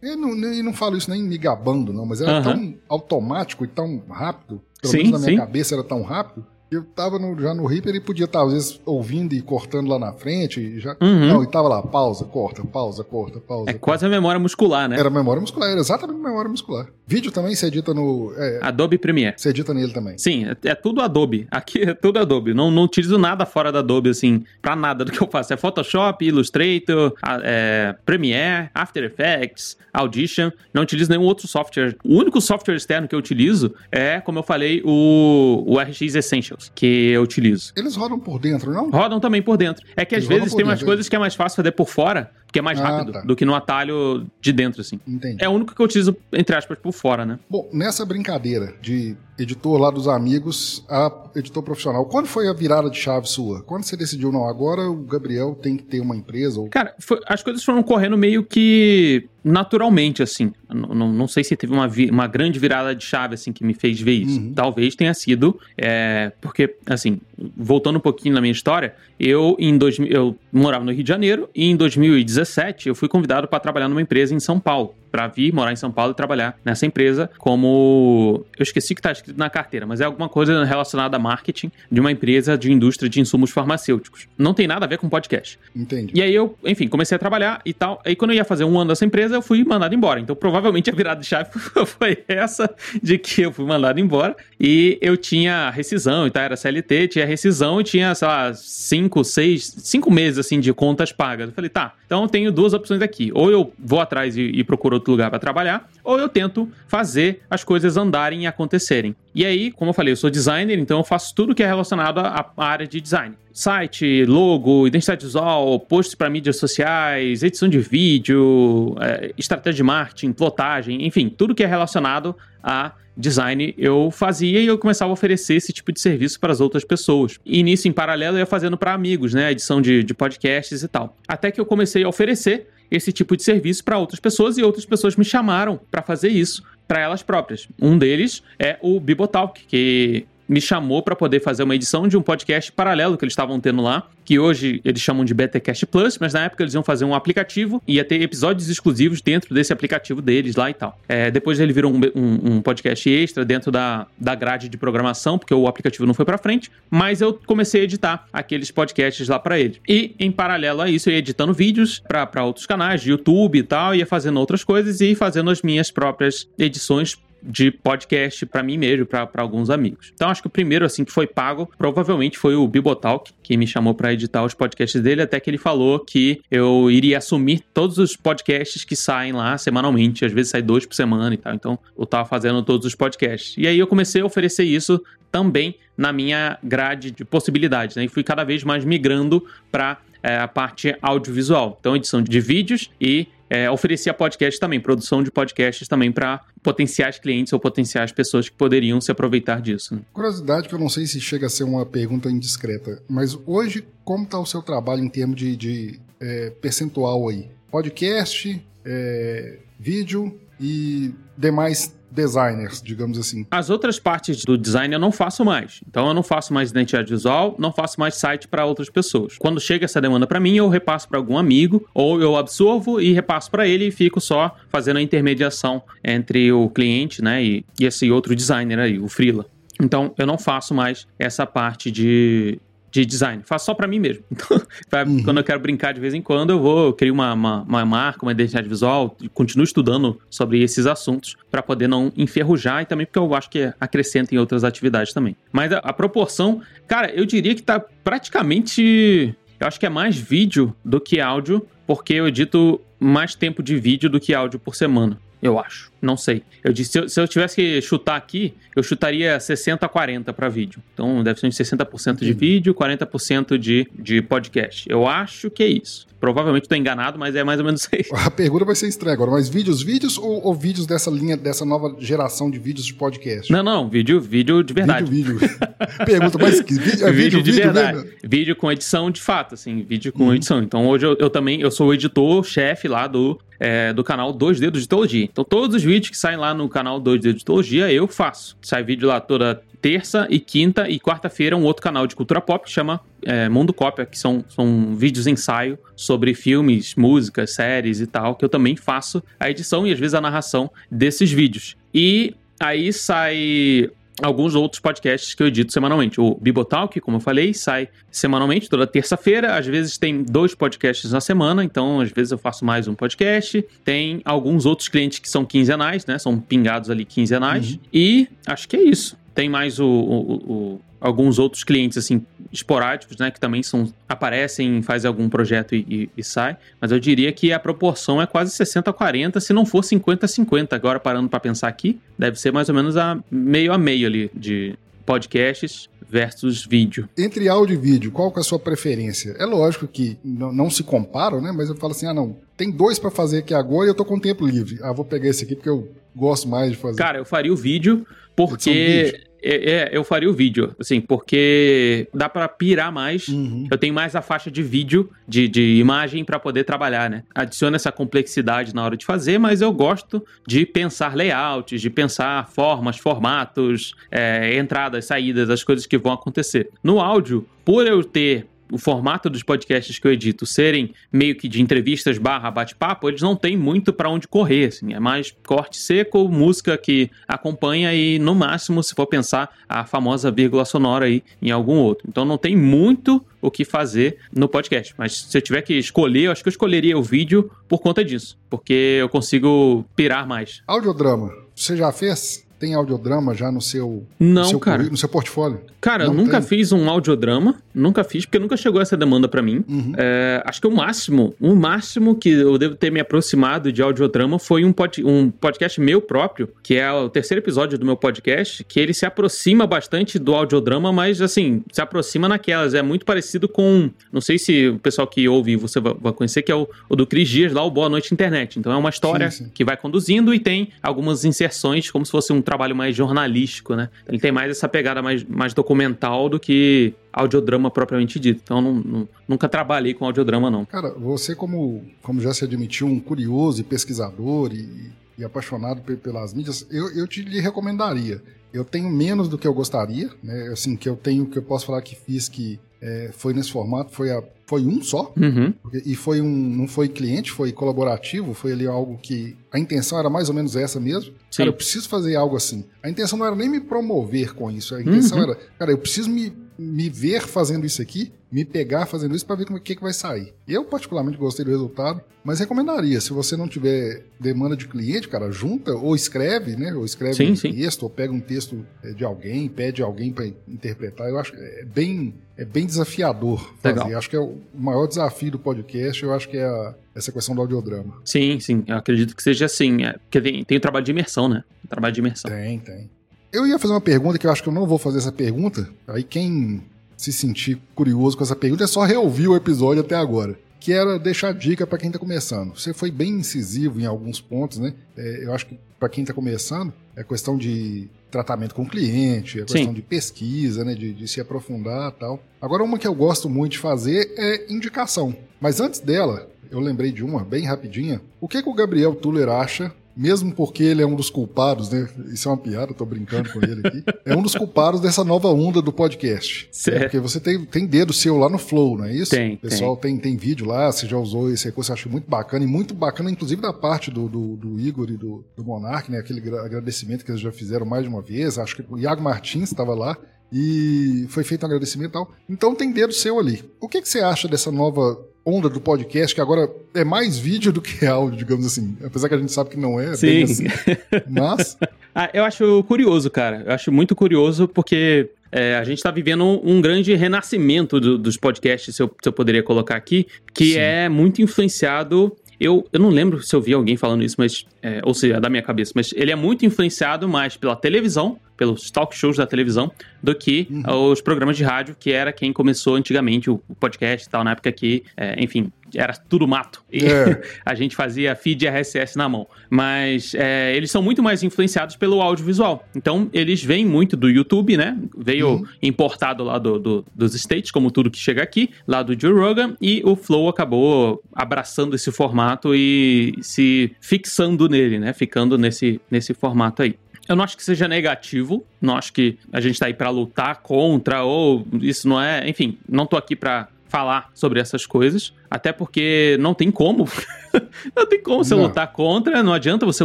eu não, eu não falo isso nem me gabando, não, mas era tão automático e tão rápido, pelo Sim, menos na minha sim. cabeça era tão rápido, que eu tava no- já no Reaper e podia estar, às vezes, ouvindo e cortando lá na frente, e já, Uhum. não, e tava lá, pausa, corta, pausa, corta, pausa. É quase a memória muscular, né? Era memória muscular, era exatamente memória muscular. Vídeo também você edita no. É, Adobe Premiere. você edita nele também. Sim, é, é tudo Adobe. Aqui é tudo Adobe. Não, não utilizo nada fora da Adobe, assim, pra nada do que eu faço. É Photoshop, Illustrator, é, Premiere, After Effects, Audition. Não utilizo nenhum outro software. O único software externo que eu utilizo é, como eu falei, o, o RX Essentials, que eu utilizo. Eles rodam por dentro, não? Rodam também por dentro. É que às Eles rodam vezes tem umas dentro, coisas que é mais fácil fazer por fora, porque é mais Ah, rápido tá. do que no atalho de dentro, assim. Entendi. É o único que eu utilizo, entre aspas, por fora, né? Bom, nessa brincadeira de editor lá dos amigos a editor profissional, quando foi a virada de chave sua? Quando você decidiu, não, agora o Gabriel tem que ter uma empresa? Ou... Cara, foi- as coisas foram correndo meio que naturalmente, assim. Não, não sei se teve uma, vi- uma grande virada de chave, assim, que me fez ver isso. Uhum. Talvez tenha sido, é, porque, assim, voltando um pouquinho na minha história, eu, em 2000, eu morava no Rio de Janeiro e em 2017 eu fui convidado para trabalhar numa empresa em São Paulo. Pra vir morar em São Paulo e trabalhar nessa empresa como. Eu esqueci que tá escrito na carteira, mas é alguma coisa relacionada a marketing de uma empresa de indústria de insumos farmacêuticos. Não tem nada a ver com podcast. Entendi. E aí eu, enfim, comecei a trabalhar e tal. Aí quando eu ia fazer um ano dessa empresa, eu fui mandado embora. Então provavelmente a virada de chave foi essa de que eu fui mandado embora e eu tinha rescisão e tal, era CLT, tinha rescisão e tinha, sei lá, cinco, seis, cinco meses assim de contas pagas. Eu falei, tá, então eu tenho duas opções aqui. Ou eu vou atrás e, e procuro outro lugar para trabalhar, ou eu tento fazer as coisas andarem e acontecerem. E aí, como eu falei, eu sou designer, então eu faço tudo que é relacionado à área de design. Site, logo, identidade visual, posts para mídias sociais, edição de vídeo, é, estratégia de marketing, plotagem, enfim, tudo que é relacionado a design eu fazia e eu começava a oferecer esse tipo de serviço para as outras pessoas. E nisso, em paralelo, eu ia fazendo para amigos, né? Edição de, de podcasts e tal. Até que eu comecei a oferecer esse tipo de serviço para outras pessoas e outras pessoas me chamaram para fazer isso para elas próprias. Um deles é o Bibotalk, que me chamou para poder fazer uma edição de um podcast paralelo que eles estavam tendo lá, que hoje eles chamam de Betacast Plus, mas na época eles iam fazer um aplicativo e ia ter episódios exclusivos dentro desse aplicativo deles lá e tal. É, depois ele virou um, um- um podcast extra dentro da, da grade de programação, porque o aplicativo não foi para frente, mas eu comecei a editar aqueles podcasts lá para ele. E em paralelo a isso, eu ia editando vídeos para outros canais YouTube e tal, ia fazendo outras coisas e fazendo as minhas próprias edições de podcast pra mim mesmo, pra alguns amigos. Então acho que o primeiro assim que foi pago provavelmente foi o Bibotalk, que me chamou pra editar os podcasts dele, até que ele falou que eu iria assumir todos os podcasts que saem lá semanalmente, às vezes sai dois por semana e tal. Então eu tava fazendo todos os podcasts. E aí eu comecei a oferecer isso também na minha grade de possibilidades, né? E fui cada vez mais migrando para a parte audiovisual. Então, edição de vídeos e é, oferecia podcast também, produção de podcasts também para potenciais clientes ou potenciais pessoas que poderiam se aproveitar disso. né? Curiosidade que eu não sei se chega a ser uma pergunta indiscreta, mas hoje, como está o seu trabalho em termos de, de, é, percentual aí? Podcast, é, vídeo e demais designers, digamos assim. As outras partes do design eu não faço mais. Então eu não faço mais identidade visual, não faço mais site para outras pessoas. Quando chega essa demanda para mim, eu repasso para algum amigo ou eu absorvo e repasso para ele e fico só fazendo a intermediação entre o cliente, né, e, e esse outro designer aí, o freela. Então, eu não faço mais essa parte de, de design. Faço só para mim mesmo. Então, pra, uhum. quando eu quero brincar de vez em quando, eu vou, crio uma, uma, uma marca, uma identidade visual, continuo estudando sobre esses assuntos para poder não enferrujar e também porque eu acho que acrescenta em outras atividades também. Mas a, a proporção, cara, eu diria que tá praticamente. Eu acho que é mais vídeo do que áudio, porque eu edito mais tempo de vídeo do que áudio por semana eu acho. Não sei. Eu disse, se eu, se eu, tivesse que chutar aqui, eu chutaria 60 a 40 para vídeo. Então deve ser uns 60% de vídeo, 40% de, de podcast. Eu acho que é isso. Provavelmente estou enganado, mas é mais ou menos isso. A pergunta vai ser estranha agora, mas vídeos, vídeos ou, ou, vídeos dessa linha, dessa nova geração de vídeos de podcast? Não, não, vídeo, vídeo de verdade. Vídeo, vídeo. pergunta, mas que, vídeo, é vídeo, vídeo de vídeo verdade. Mesmo? Vídeo com edição de fato, assim, vídeo com uhum. edição. Então hoje eu, eu também, eu sou o editor-chefe lá do é, do canal Dois Dedos de Teologia. Então, todos os vídeos que saem lá no canal Dois Dedos de Teologia, eu faço. Sai vídeo lá toda terça e quinta e quarta-feira um outro canal de cultura pop que chama é, Mundo Cópia, que são, são vídeos ensaio sobre filmes, músicas, séries e tal, que eu também faço a edição e às vezes a narração desses vídeos. E aí sai alguns outros podcasts que eu edito semanalmente. O Bibotalk, como eu falei, sai semanalmente, toda terça-feira. Às vezes tem dois podcasts na semana, então às vezes eu faço mais um podcast. Tem alguns outros clientes que são quinzenais, né? São pingados ali quinzenais. Uhum. E acho que é isso. Tem mais o, o, o, alguns outros clientes, assim, esporádicos, né? Que também são, aparecem, fazem algum projeto e, e, e sai. Mas eu diria que a proporção é quase 60 a 40, se não for 50 a 50. Agora, parando para pensar aqui, deve ser mais ou menos a meio a meio ali de podcasts versus vídeo. Entre áudio e vídeo, qual que é a sua preferência? É lógico que não, não se comparam, né? Mas eu falo assim, ah não, tem dois para fazer aqui agora e eu tô com tempo livre. Ah, vou pegar esse aqui porque eu gosto mais de fazer. Cara, eu faria o vídeo porque é, é, eu faria o vídeo, assim, porque dá para pirar mais. Uhum. Eu tenho mais a faixa de vídeo, de, de imagem para poder trabalhar, né? Adiciona essa complexidade na hora de fazer, mas eu gosto de pensar layouts, de pensar formas, formatos, é, entradas, saídas, as coisas que vão acontecer. No áudio, por eu ter o formato dos podcasts que eu edito serem meio que de entrevistas barra bate-papo, eles não têm muito para onde correr, assim, é mais corte seco, música que acompanha e no máximo, se for pensar, a famosa vírgula sonora aí em algum outro. Então não tem muito o que fazer no podcast, mas se eu tiver que escolher, eu acho que eu escolheria o vídeo por conta disso, porque eu consigo pirar mais. Audiodrama, você já fez? Tem audiodrama já no seu, não, no seu, cara. no seu portfólio? Cara, não eu nunca tem? fiz um audiodrama, nunca fiz, porque nunca chegou essa demanda para mim. Uhum. É, acho que o máximo, o máximo que eu devo ter me aproximado de audiodrama foi um, pod, um podcast meu próprio, que é o terceiro episódio do meu podcast, que ele se aproxima bastante do audiodrama, mas assim, se aproxima naquelas. É muito parecido com. Não sei se o pessoal que ouve você vai conhecer, que é o, o do Cris Dias, lá, o Boa Noite Internet. Então é uma história sim, sim. que vai conduzindo e tem algumas inserções, como se fosse um trabalho mais jornalístico, né? Ele tem mais essa pegada mais, mais documental do que audiodrama propriamente dito. Então, não, não, nunca trabalhei com audiodrama, não. Cara, você, como, como já se admitiu, um curioso e pesquisador e, e apaixonado pelas mídias, eu, eu te lhe recomendaria. Eu tenho menos do que eu gostaria, né? Assim, que eu tenho, que eu posso falar que fiz que é, foi nesse formato, foi, a, foi um só, uhum. e foi um, não foi cliente, foi colaborativo, foi ali algo que a intenção era mais ou menos essa mesmo. Sim. Cara, eu preciso fazer algo assim. A intenção não era nem me promover com isso, a intenção uhum. era, cara, eu preciso me me ver fazendo isso aqui, me pegar fazendo isso para ver como é que, que vai sair. Eu particularmente gostei do resultado, mas recomendaria, se você não tiver demanda de cliente, cara, junta ou escreve, né? Ou escreve sim, um sim. texto, ou pega um texto é, de alguém, pede alguém para interpretar. Eu acho que é bem, é bem desafiador fazer. Legal. Acho que é o maior desafio do podcast, eu acho que é a, essa questão do audiodrama. Sim, sim, eu acredito que seja assim, é, porque tem, tem o trabalho de imersão, né? O trabalho de imersão. Tem, tem. Eu ia fazer uma pergunta que eu acho que eu não vou fazer essa pergunta. Aí quem se sentir curioso com essa pergunta é só reouvir o episódio até agora. Que era deixar dica para quem está começando. Você foi bem incisivo em alguns pontos, né? É, eu acho que para quem está começando, é questão de tratamento com o cliente, é questão Sim. de pesquisa, né? De, de se aprofundar tal. Agora, uma que eu gosto muito de fazer é indicação. Mas antes dela, eu lembrei de uma bem rapidinha. O que, que o Gabriel Tuller acha mesmo porque ele é um dos culpados, né? Isso é uma piada, tô brincando com ele aqui. É um dos culpados dessa nova onda do podcast. Certo. Porque você tem, tem dedo seu lá no Flow, não é isso? Tem, O pessoal tem. Tem, vídeo lá, você já usou esse recurso, eu acho muito bacana, e muito bacana, inclusive, da parte do, do, do Igor e do, do Monark, né? Aquele gra- agradecimento que eles já fizeram mais de uma vez. Acho que o Iago Martins estava lá. E foi feito um agradecimento e tal. Então tem dedo seu ali. O que, que você acha dessa nova onda do podcast, que agora é mais vídeo do que áudio, digamos assim? Apesar que a gente sabe que não é, Sim. assim. Mas, Ah, eu acho curioso, cara. Eu acho muito curioso porque é, a gente está vivendo um, um grande renascimento do- dos podcasts, se eu, se eu poderia colocar aqui, que Sim. é muito influenciado. Eu, eu não lembro se eu vi alguém falando isso, mas. é, ou seja, da minha cabeça, mas ele é muito influenciado mais pela televisão, pelos talk shows da televisão, do que Uhum. os programas de rádio, que era quem começou antigamente o, o podcast e tal, na época que, é, enfim, era tudo mato. E É. a gente fazia feed RSS na mão. Mas é, eles são muito mais influenciados pelo audiovisual. Então, eles vêm muito do YouTube, né? Veio Uhum. importado lá do, do- dos States, como tudo que chega aqui, lá do Joe Rogan, e o Flow acabou abraçando esse formato e se fixando nele, né? Ficando nesse, nesse formato aí. Eu não acho que seja negativo, não acho que a gente tá aí pra lutar contra, ou isso não é. Enfim, não tô aqui pra falar sobre essas coisas, até porque não tem como. não tem como você Não. lutar contra, não adianta você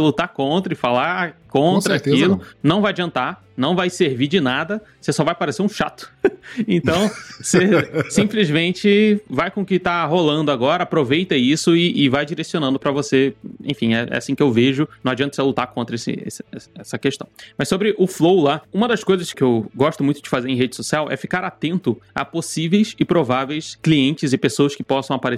lutar contra e falar contra aquilo. não. Não vai adiantar, não vai servir de nada, você só vai parecer um chato. então, você simplesmente vai com o que tá rolando agora, aproveita isso e, e vai direcionando pra você. Enfim, é, é assim que eu vejo. Não adianta você lutar contra esse- esse- essa questão. Mas sobre o flow lá, uma das coisas que eu gosto muito de fazer em rede social é ficar atento a possíveis e prováveis clientes e pessoas que possam aparecer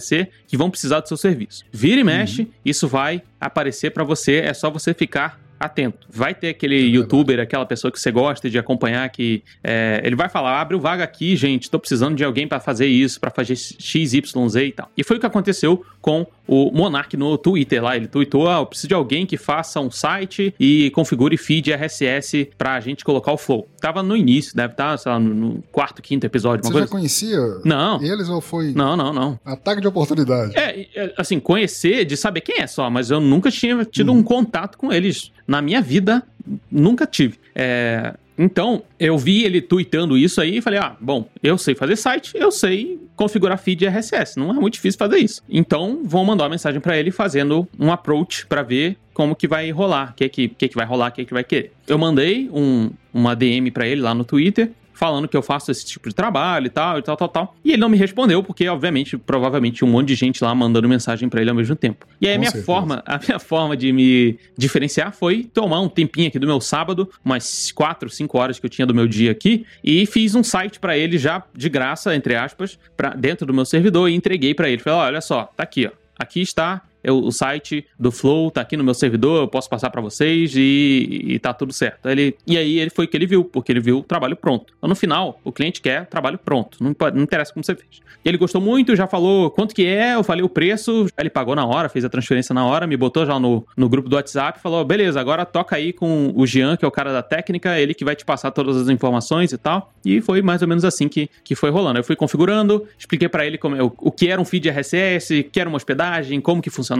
que vão precisar do seu serviço. Vira e mexe, isso vai aparecer pra você, é só você ficar atento. Vai ter aquele verdade. youtuber, aquela pessoa que você gosta de acompanhar, que é, ele vai falar: abre o vaga aqui, gente, tô precisando de alguém pra fazer isso, pra fazer XYZ e tal. E foi o que aconteceu com o Monark no Twitter lá. Ele tweetou: ah, eu preciso de alguém que faça um site e configure feed RSS pra gente colocar o flow. Tava no início, deve estar, sei lá, no- quarto, quinto episódio, você já coisa. conhecia Não. eles ou foi Não, não, não. ataque de oportunidade? É, é, assim, conhecer, de saber quem é só, mas eu nunca tinha tido um contato com eles. Na minha vida, nunca tive. É, então, eu vi ele tweetando isso aí e falei: ah, bom, eu sei fazer site, eu sei configurar feed RSS. Não é muito difícil fazer isso. Então, vou mandar uma mensagem pra ele fazendo um approach pra ver como que vai rolar, o que que, que que vai rolar, o que que vai querer. Eu mandei um, uma DM pra ele lá no Twitter, falando que eu faço esse tipo de trabalho e tal, e tal, tal, tal. E ele não me respondeu, porque, obviamente, provavelmente um monte de gente lá mandando mensagem pra ele ao mesmo tempo. E aí a Com minha certeza. forma, a minha forma de me diferenciar foi tomar um tempinho aqui do meu sábado, umas 4, 5 horas que eu tinha do meu dia aqui, e fiz um site pra ele já de graça, entre aspas, pra, dentro do meu servidor e entreguei pra ele. Falei, "Ó, olha só, tá aqui, ó. Aqui está eu- o site do Flow, tá aqui no meu servidor, eu posso passar pra vocês e, e tá tudo certo. Ele, e aí ele foi que ele viu, porque ele viu o trabalho pronto. Então, no final, o cliente quer trabalho pronto, não, não interessa como você fez. Ele gostou muito, já falou quanto que é, eu falei o preço, ele pagou na hora, fez a transferência na hora, me botou já no, no grupo do WhatsApp, falou, beleza, agora toca aí com o Jean, que é o cara da técnica, ele que vai te passar todas as informações e tal. E foi mais ou menos assim que, que foi rolando. Eu fui configurando, expliquei pra ele como, é o, o que era um feed RSS, o que era uma hospedagem, como que funcionava,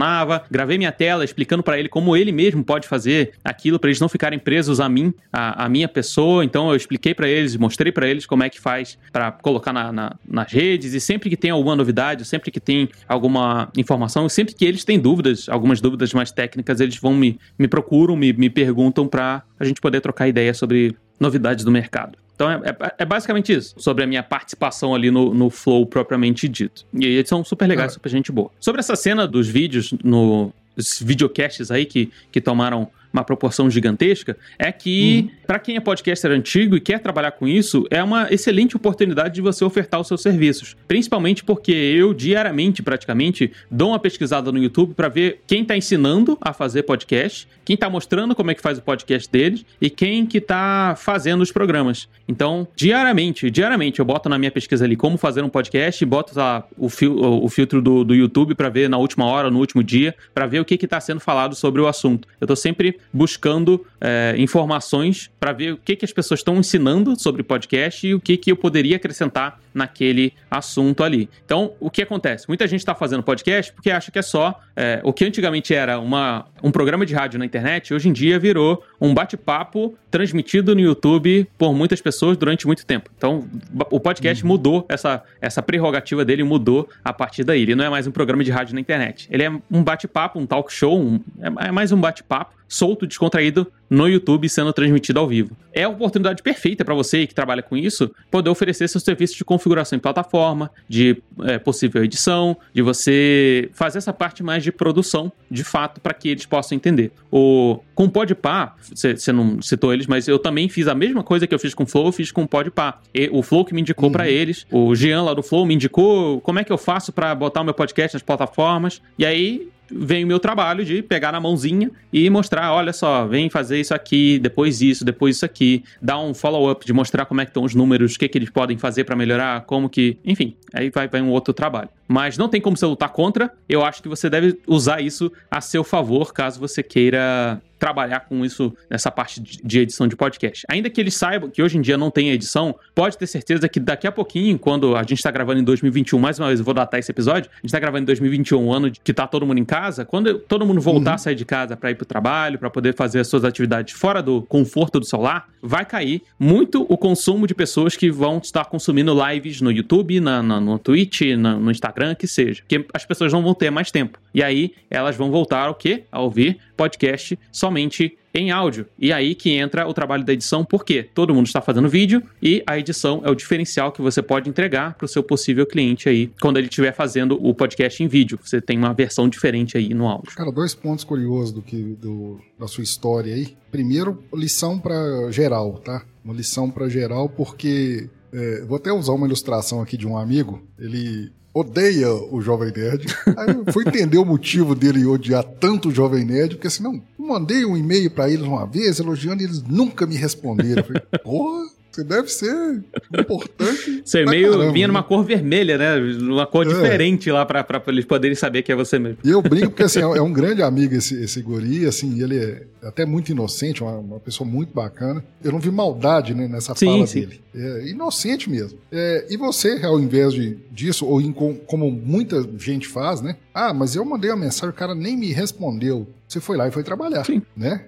gravei minha tela explicando pra ele como ele mesmo pode fazer aquilo pra eles não ficarem presos a mim, a, a minha pessoa. Então eu expliquei pra eles, mostrei pra eles como é que faz pra colocar na, na- nas redes e sempre que tem alguma novidade, sempre que tem alguma informação, sempre que eles têm dúvidas, algumas dúvidas mais técnicas, eles vão me, me procuram, me, me perguntam pra a gente poder trocar ideia sobre novidades do mercado. Então é, é- é basicamente isso, sobre a minha participação ali no, no Flow propriamente dito. E eles são super legais, Ah. super gente boa. Sobre essa cena dos vídeos no. Videocasts aí que, que tomaram uma proporção gigantesca, é que, pra quem é podcaster antigo e quer trabalhar com isso, é uma excelente oportunidade de você ofertar os seus serviços. Principalmente porque eu, diariamente, praticamente, dou uma pesquisada no YouTube pra ver quem tá ensinando a fazer podcast, quem tá mostrando como é que faz o podcast deles e quem que tá fazendo os programas. Então, diariamente, diariamente, eu boto na minha pesquisa ali como fazer um podcast, boto lá o, fil o filtro do, do YouTube pra ver na última hora, no último dia, pra ver o que que tá sendo falado sobre o assunto. Eu tô sempre sempre buscando é, informações para ver o que, que as pessoas estão ensinando sobre podcast e o que, que eu poderia acrescentar naquele assunto ali. Então, o que acontece? Muita gente está fazendo podcast porque acha que é só é, o que antigamente era uma, um programa de rádio na internet, hoje em dia virou um bate-papo transmitido no YouTube por muitas pessoas durante muito tempo. Então, o podcast uhum. mudou, essa, essa prerrogativa dele mudou a partir daí. Ele não é mais um programa de rádio na internet. Ele é um bate-papo, um talk show, um, é, é mais um bate-papo solto, descontraído no YouTube sendo transmitido ao vivo. É a oportunidade perfeita para você que trabalha com isso poder oferecer seus serviços de configuração em plataforma, de é, possível edição, de você fazer essa parte mais de produção, de fato, para que eles possam entender. O com o Podpah, você não citou eles, mas eu também fiz a mesma coisa que eu fiz com o Flow, eu fiz com o Podpah. E, o Flow que me indicou uhum. para eles, o Jean lá do Flow me indicou como é que eu faço para botar o meu podcast nas plataformas. E aí vem o meu trabalho de pegar na mãozinha e mostrar, olha só, vem fazer isso aqui, depois isso, depois isso aqui, dar um follow-up de mostrar como é que estão os números, o que, que eles podem fazer para melhorar, como que, enfim, aí vai, vai um outro trabalho. Mas não tem como você lutar contra, eu acho que você deve usar isso a seu favor, caso você queira trabalhar com isso nessa parte de edição de podcast. Ainda que eles saibam que hoje em dia não tem edição, pode ter certeza que daqui a pouquinho, quando a gente está gravando em 2021, mais uma vez eu vou datar esse episódio, a gente está gravando em 2021, um ano que tá todo mundo em casa, quando todo mundo voltar uhum. a sair de casa para ir para o trabalho, para poder fazer as suas atividades fora do conforto do celular, vai cair muito o consumo de pessoas que vão estar consumindo lives no YouTube, na, na no Twitch, na, no Instagram, que seja. Porque as pessoas não vão ter mais tempo. E aí elas vão voltar ao quê? A ouvir podcast somente em áudio. E aí que entra o trabalho da edição, porque todo mundo está fazendo vídeo e a edição é o diferencial que você pode entregar para o seu possível cliente aí quando ele estiver fazendo o podcast em vídeo. Você tem uma versão diferente aí no áudio. Cara, dois pontos curiosos do que do, da sua história aí. Primeiro, lição para geral, tá? Uma lição para geral porque é, vou até usar uma ilustração aqui de um amigo. Ele odeia o Jovem Nerd. Aí eu fui entender o motivo dele odiar tanto o Jovem Nerd, porque assim, não, mandei um e-mail para eles uma vez elogiando e eles nunca me responderam. Eu falei, porra, você deve ser importante. Seu e-mail caramba, vinha numa né? cor vermelha, né? Uma cor é. diferente lá pra, pra eles poderem saber que é você mesmo. E eu brinco porque, assim, é um grande amigo esse, esse guri, assim, ele é até muito inocente, uma, uma pessoa muito bacana. Eu não vi maldade né, nessa sim, fala sim. dele. É inocente mesmo. É, e você, ao invés de, disso, ou em, como muita gente faz, né? Ah, mas eu mandei uma mensagem, o cara nem me respondeu. Você foi lá e foi trabalhar, Sim. né?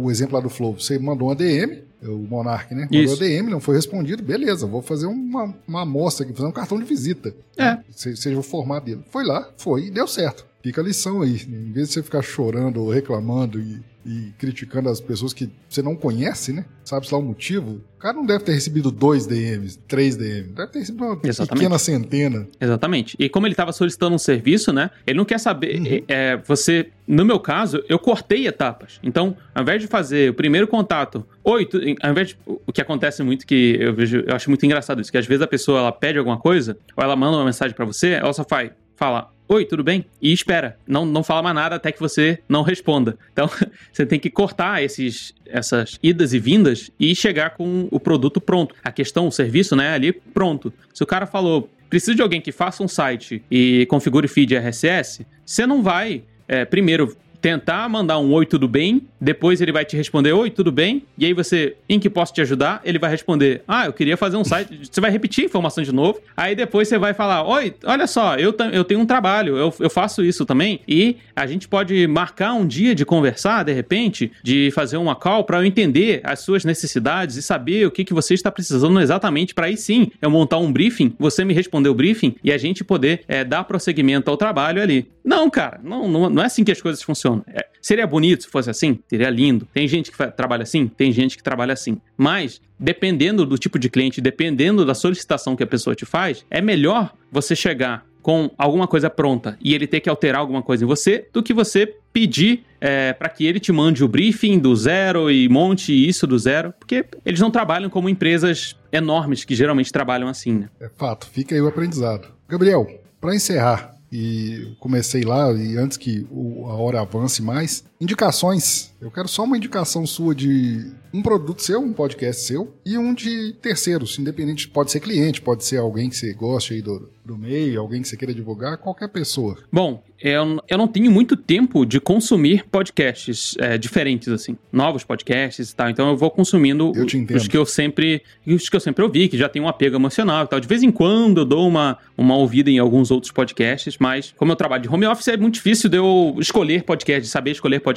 O exemplo lá do Flow, você mandou uma DM, o Monark, né? Mandou Isso. DM, não foi respondido, beleza, vou fazer uma, uma amostra aqui, fazer um cartão de visita. É. Né? Seja o formato dele. Foi lá, foi e deu certo. Fica a lição aí. Em vez de você ficar chorando ou reclamando e e criticando as pessoas que você não conhece, né? Sabe-se lá o motivo. O cara não deve ter recebido dois DMs, três DMs. Deve ter recebido uma Exatamente. pequena centena. Exatamente. E como ele estava solicitando um serviço, né? Ele não quer saber. Uhum. É, você, no meu caso, eu cortei etapas. Então, ao invés de fazer o primeiro contato, oi, tu, ao invés de, o que acontece muito que eu vejo, eu acho muito engraçado isso, que às vezes a pessoa ela pede alguma coisa ou ela manda uma mensagem para você, ela só faz, fala, oi, tudo bem? E espera. Não, não fala mais nada até que você não responda. Então, você tem que cortar esses, essas idas e vindas e chegar com o produto pronto. A questão, o serviço, né, ali pronto. Se o cara falou, preciso de alguém que faça um site e configure feed RSS, você não vai, é, primeiro, tentar mandar um oi, tudo bem? Depois ele vai te responder oi, tudo bem? E aí você, em que posso te ajudar? Ele vai responder, ah, eu queria fazer um site. Você vai repetir a informação de novo. Aí depois você vai falar, oi, olha só, eu, eu tenho um trabalho, eu, eu faço isso também. E a gente pode marcar um dia de conversar, de repente, de fazer uma call para eu entender as suas necessidades e saber o que, que você está precisando exatamente para aí sim eu montar um briefing, você me responder o briefing e a gente poder é, dar prosseguimento ao trabalho ali. Não, cara, não, não, não é assim que as coisas funcionam. É, seria bonito se fosse assim? Seria lindo. Tem gente que trabalha assim? Tem gente que trabalha assim. Mas, dependendo do tipo de cliente, dependendo da solicitação que a pessoa te faz, é melhor você chegar com alguma coisa pronta e ele ter que alterar alguma coisa em você do que você pedir é, para que ele te mande o briefing do zero e monte isso do zero, porque eles não trabalham como empresas enormes que geralmente trabalham assim. Né? É fato, fica aí o aprendizado. Gabriel, para encerrar, e comecei lá, e antes que a hora avance mais, indicações. Eu quero só uma indicação sua de um produto seu, um podcast seu, e um de terceiros, independente, pode ser cliente, pode ser alguém que você goste aí do, do meio, alguém que você queira divulgar, qualquer pessoa. Bom, eu, eu não tenho muito tempo de consumir podcasts é, diferentes, assim, novos podcasts e tal, então eu vou consumindo Eu os que eu sempre os que eu sempre ouvi, que já tem um apego emocional e tal. De vez em quando eu dou uma, uma ouvida em alguns outros podcasts, mas como eu trabalho de home office, é muito difícil de eu escolher podcast, de saber escolher podcast,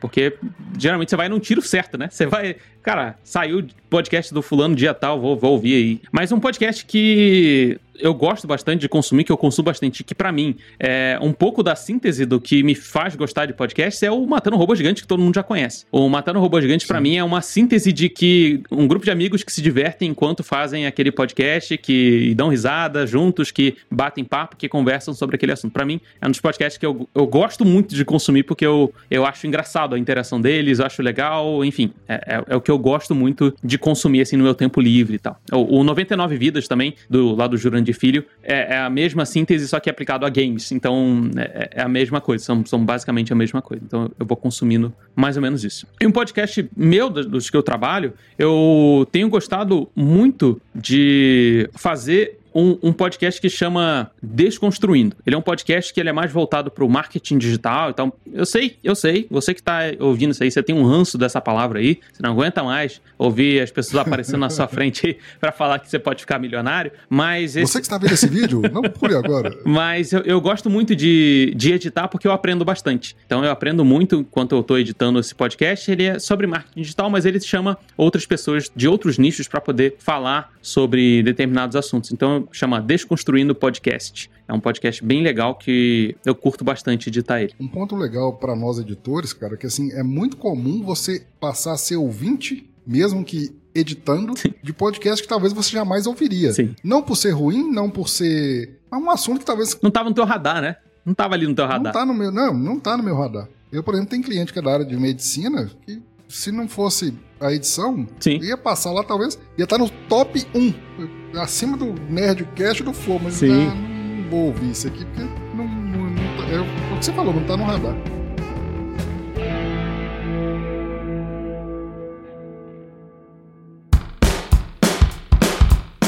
porque geralmente você vai num tiro certo, né? Você vai, cara, saiu podcast do fulano dia tal, vou, vou ouvir aí. Mas um podcast que eu gosto bastante de consumir, que eu consumo bastante, que pra mim é um pouco da síntese do que me faz gostar de podcasts é o Matando Robô Gigante, que todo mundo já conhece. O Matando Robô Gigante, pra mim, é uma síntese de que um grupo de amigos que se divertem enquanto fazem aquele podcast, que dão risada juntos, que batem papo, que conversam sobre aquele assunto. Pra mim, é um dos podcasts que eu, eu gosto muito de consumir, porque eu, eu acho engraçado a interação deles, eu acho legal, enfim, é, é, é o que eu gosto muito de consumir, assim, no meu tempo livre e tal. O, o 99 Vidas também, do lado do Jurandir Filho, é, é a mesma síntese, só que aplicado a games. Então, é, é a mesma coisa, são, são basicamente a mesma coisa. Então, eu vou consumindo mais ou menos isso. E um podcast meu, dos que eu trabalho, eu tenho gostado muito de fazer um, um podcast que chama Desconstruindo. Ele é um podcast que ele é mais voltado para o marketing digital e tal. Eu sei, eu sei. Você que está ouvindo isso aí, você tem um ranço dessa palavra aí. Você não aguenta mais ouvir as pessoas aparecendo na sua frente para falar que você pode ficar milionário. Mas esse, Você que está vendo esse vídeo, não pule agora. mas eu, eu gosto muito de, de editar porque eu aprendo bastante. Então eu aprendo muito enquanto eu estou editando esse podcast. Ele é sobre marketing digital, mas ele chama outras pessoas de outros nichos para poder falar sobre determinados assuntos. Então chama Desconstruindo Podcast. É um podcast bem legal que eu curto bastante editar ele. Um ponto legal para nós editores, cara, que assim, é muito comum você passar a ser ouvinte, mesmo que editando, de podcast que talvez você jamais ouviria. Sim. Não por ser ruim, não por ser. É um assunto que talvez Não tava no teu radar, né? Não tava ali no teu não radar. tá no meu. Não, não tá no meu radar. Eu, por exemplo, tenho cliente que é da área de medicina que se não fosse a edição, Sim. ia passar lá, talvez, ia estar no top 1. Acima do Nerdcast do Flow, mas Sim. não vou ouvir isso aqui, porque não, não, não tá- é o que você falou, não tá no radar.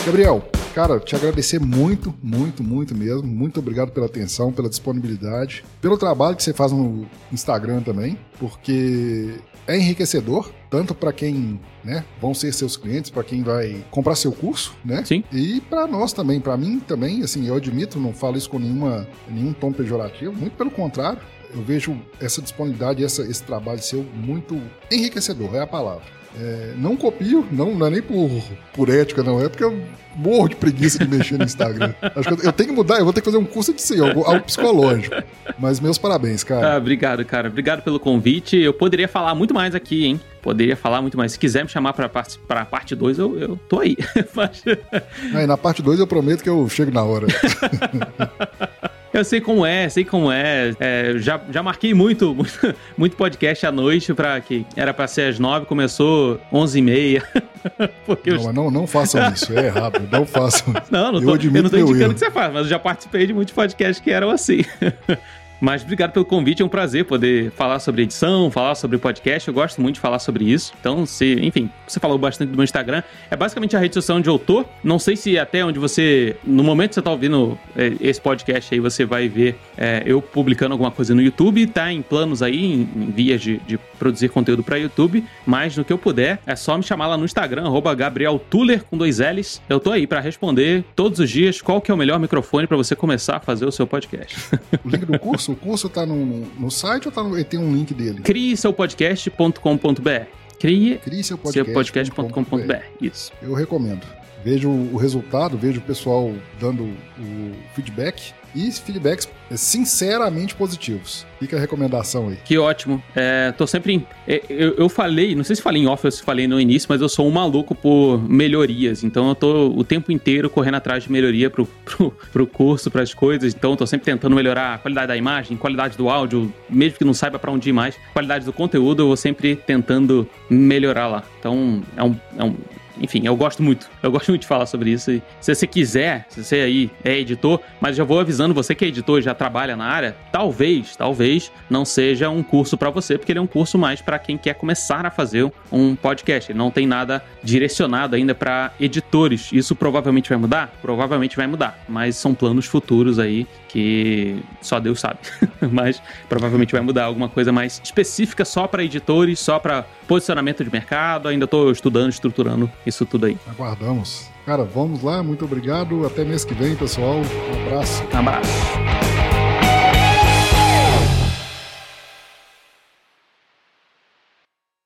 Gabriel, cara, te agradecer muito, muito, muito mesmo. Muito obrigado pela atenção, pela disponibilidade, pelo trabalho que você faz no Instagram também, porque é enriquecedor, tanto para quem né, vão ser seus clientes, para quem vai comprar seu curso, né? Sim. E para nós também, para mim também, assim, eu admito, não falo isso com nenhuma, nenhum tom pejorativo, muito pelo contrário. Eu vejo essa disponibilidade, essa, esse trabalho seu muito enriquecedor, é a palavra. É, não copio, não, não é nem por, por ética, não, é porque eu morro de preguiça de mexer no Instagram. Acho que eu, eu tenho que mudar, eu vou ter que fazer um curso de si, algo, algo psicológico. Mas meus parabéns, cara. Ah, obrigado, cara. Obrigado pelo convite. Eu poderia falar muito mais aqui, hein? Poderia falar muito mais. Se quiser me chamar pra, parte- pra parte 2, eu, eu tô aí. Mas- Aí, na parte 2 eu prometo que eu chego na hora. eu sei como é, sei como é. É, já, já marquei muito, muito, muito podcast à noite, pra, que era pra ser às 9, começou 11h30. Porque eu Não, mas não, não façam isso, é errado, não façam. Não, não Eu tô, eu, admito não tô indicando erro. que você faz, mas eu já participei de muitos podcasts que eram assim. Mas obrigado pelo convite, é um prazer poder falar sobre edição, falar sobre podcast. Eu gosto muito de falar sobre isso. Então, se, enfim, você falou bastante do meu Instagram. É basicamente a rede social onde eu tô. Não sei se até onde você. No momento que você tá ouvindo é, esse podcast aí, você vai ver é, eu publicando alguma coisa no YouTube. Tá em planos aí, em, em vias de, de produzir conteúdo para YouTube. Mas no que eu puder, é só me chamar lá no Instagram, arroba Gabriel Tuller com dois L's. Eu tô aí para responder todos os dias qual que é o melhor microfone para você começar a fazer o seu podcast. O link do curso, o curso tá no, no site ou tá no, tem um link dele? Crie seu podcast.com.br. Crie Crie seu seu podcast. podcast.com.br. Isso. Eu recomendo. Vejo o resultado, vejo o pessoal dando o feedback e feedbacks sinceramente positivos. Fica a recomendação aí. Que ótimo. É, tô sempre. em- é, Eu, eu falei, não sei se falei em off se falei no início, mas eu sou um maluco por melhorias. Então eu tô o tempo inteiro correndo atrás de melhoria pro, pro, pro curso, pras coisas. Então eu tô sempre tentando melhorar a qualidade da imagem, qualidade do áudio, mesmo que não saiba pra onde ir mais. Qualidade do conteúdo, eu vou sempre tentando melhorar lá. Então é um. É um enfim, eu gosto muito. Eu gosto muito de falar sobre isso. E se você quiser, se você aí é editor, mas já vou avisando você que é editor já trabalha na área, talvez, talvez não seja um curso para você, porque ele é um curso mais para quem quer começar a fazer um podcast. Ele não tem nada direcionado ainda para editores. Isso provavelmente vai mudar? Provavelmente vai mudar, mas são planos futuros aí que só Deus sabe. mas provavelmente vai mudar alguma coisa mais específica só para editores, só para posicionamento de mercado. Ainda estou estudando, estruturando isso tudo aí. Aguardamos. Cara, vamos lá, muito obrigado. Até mês que vem, pessoal. Um abraço. Um abraço.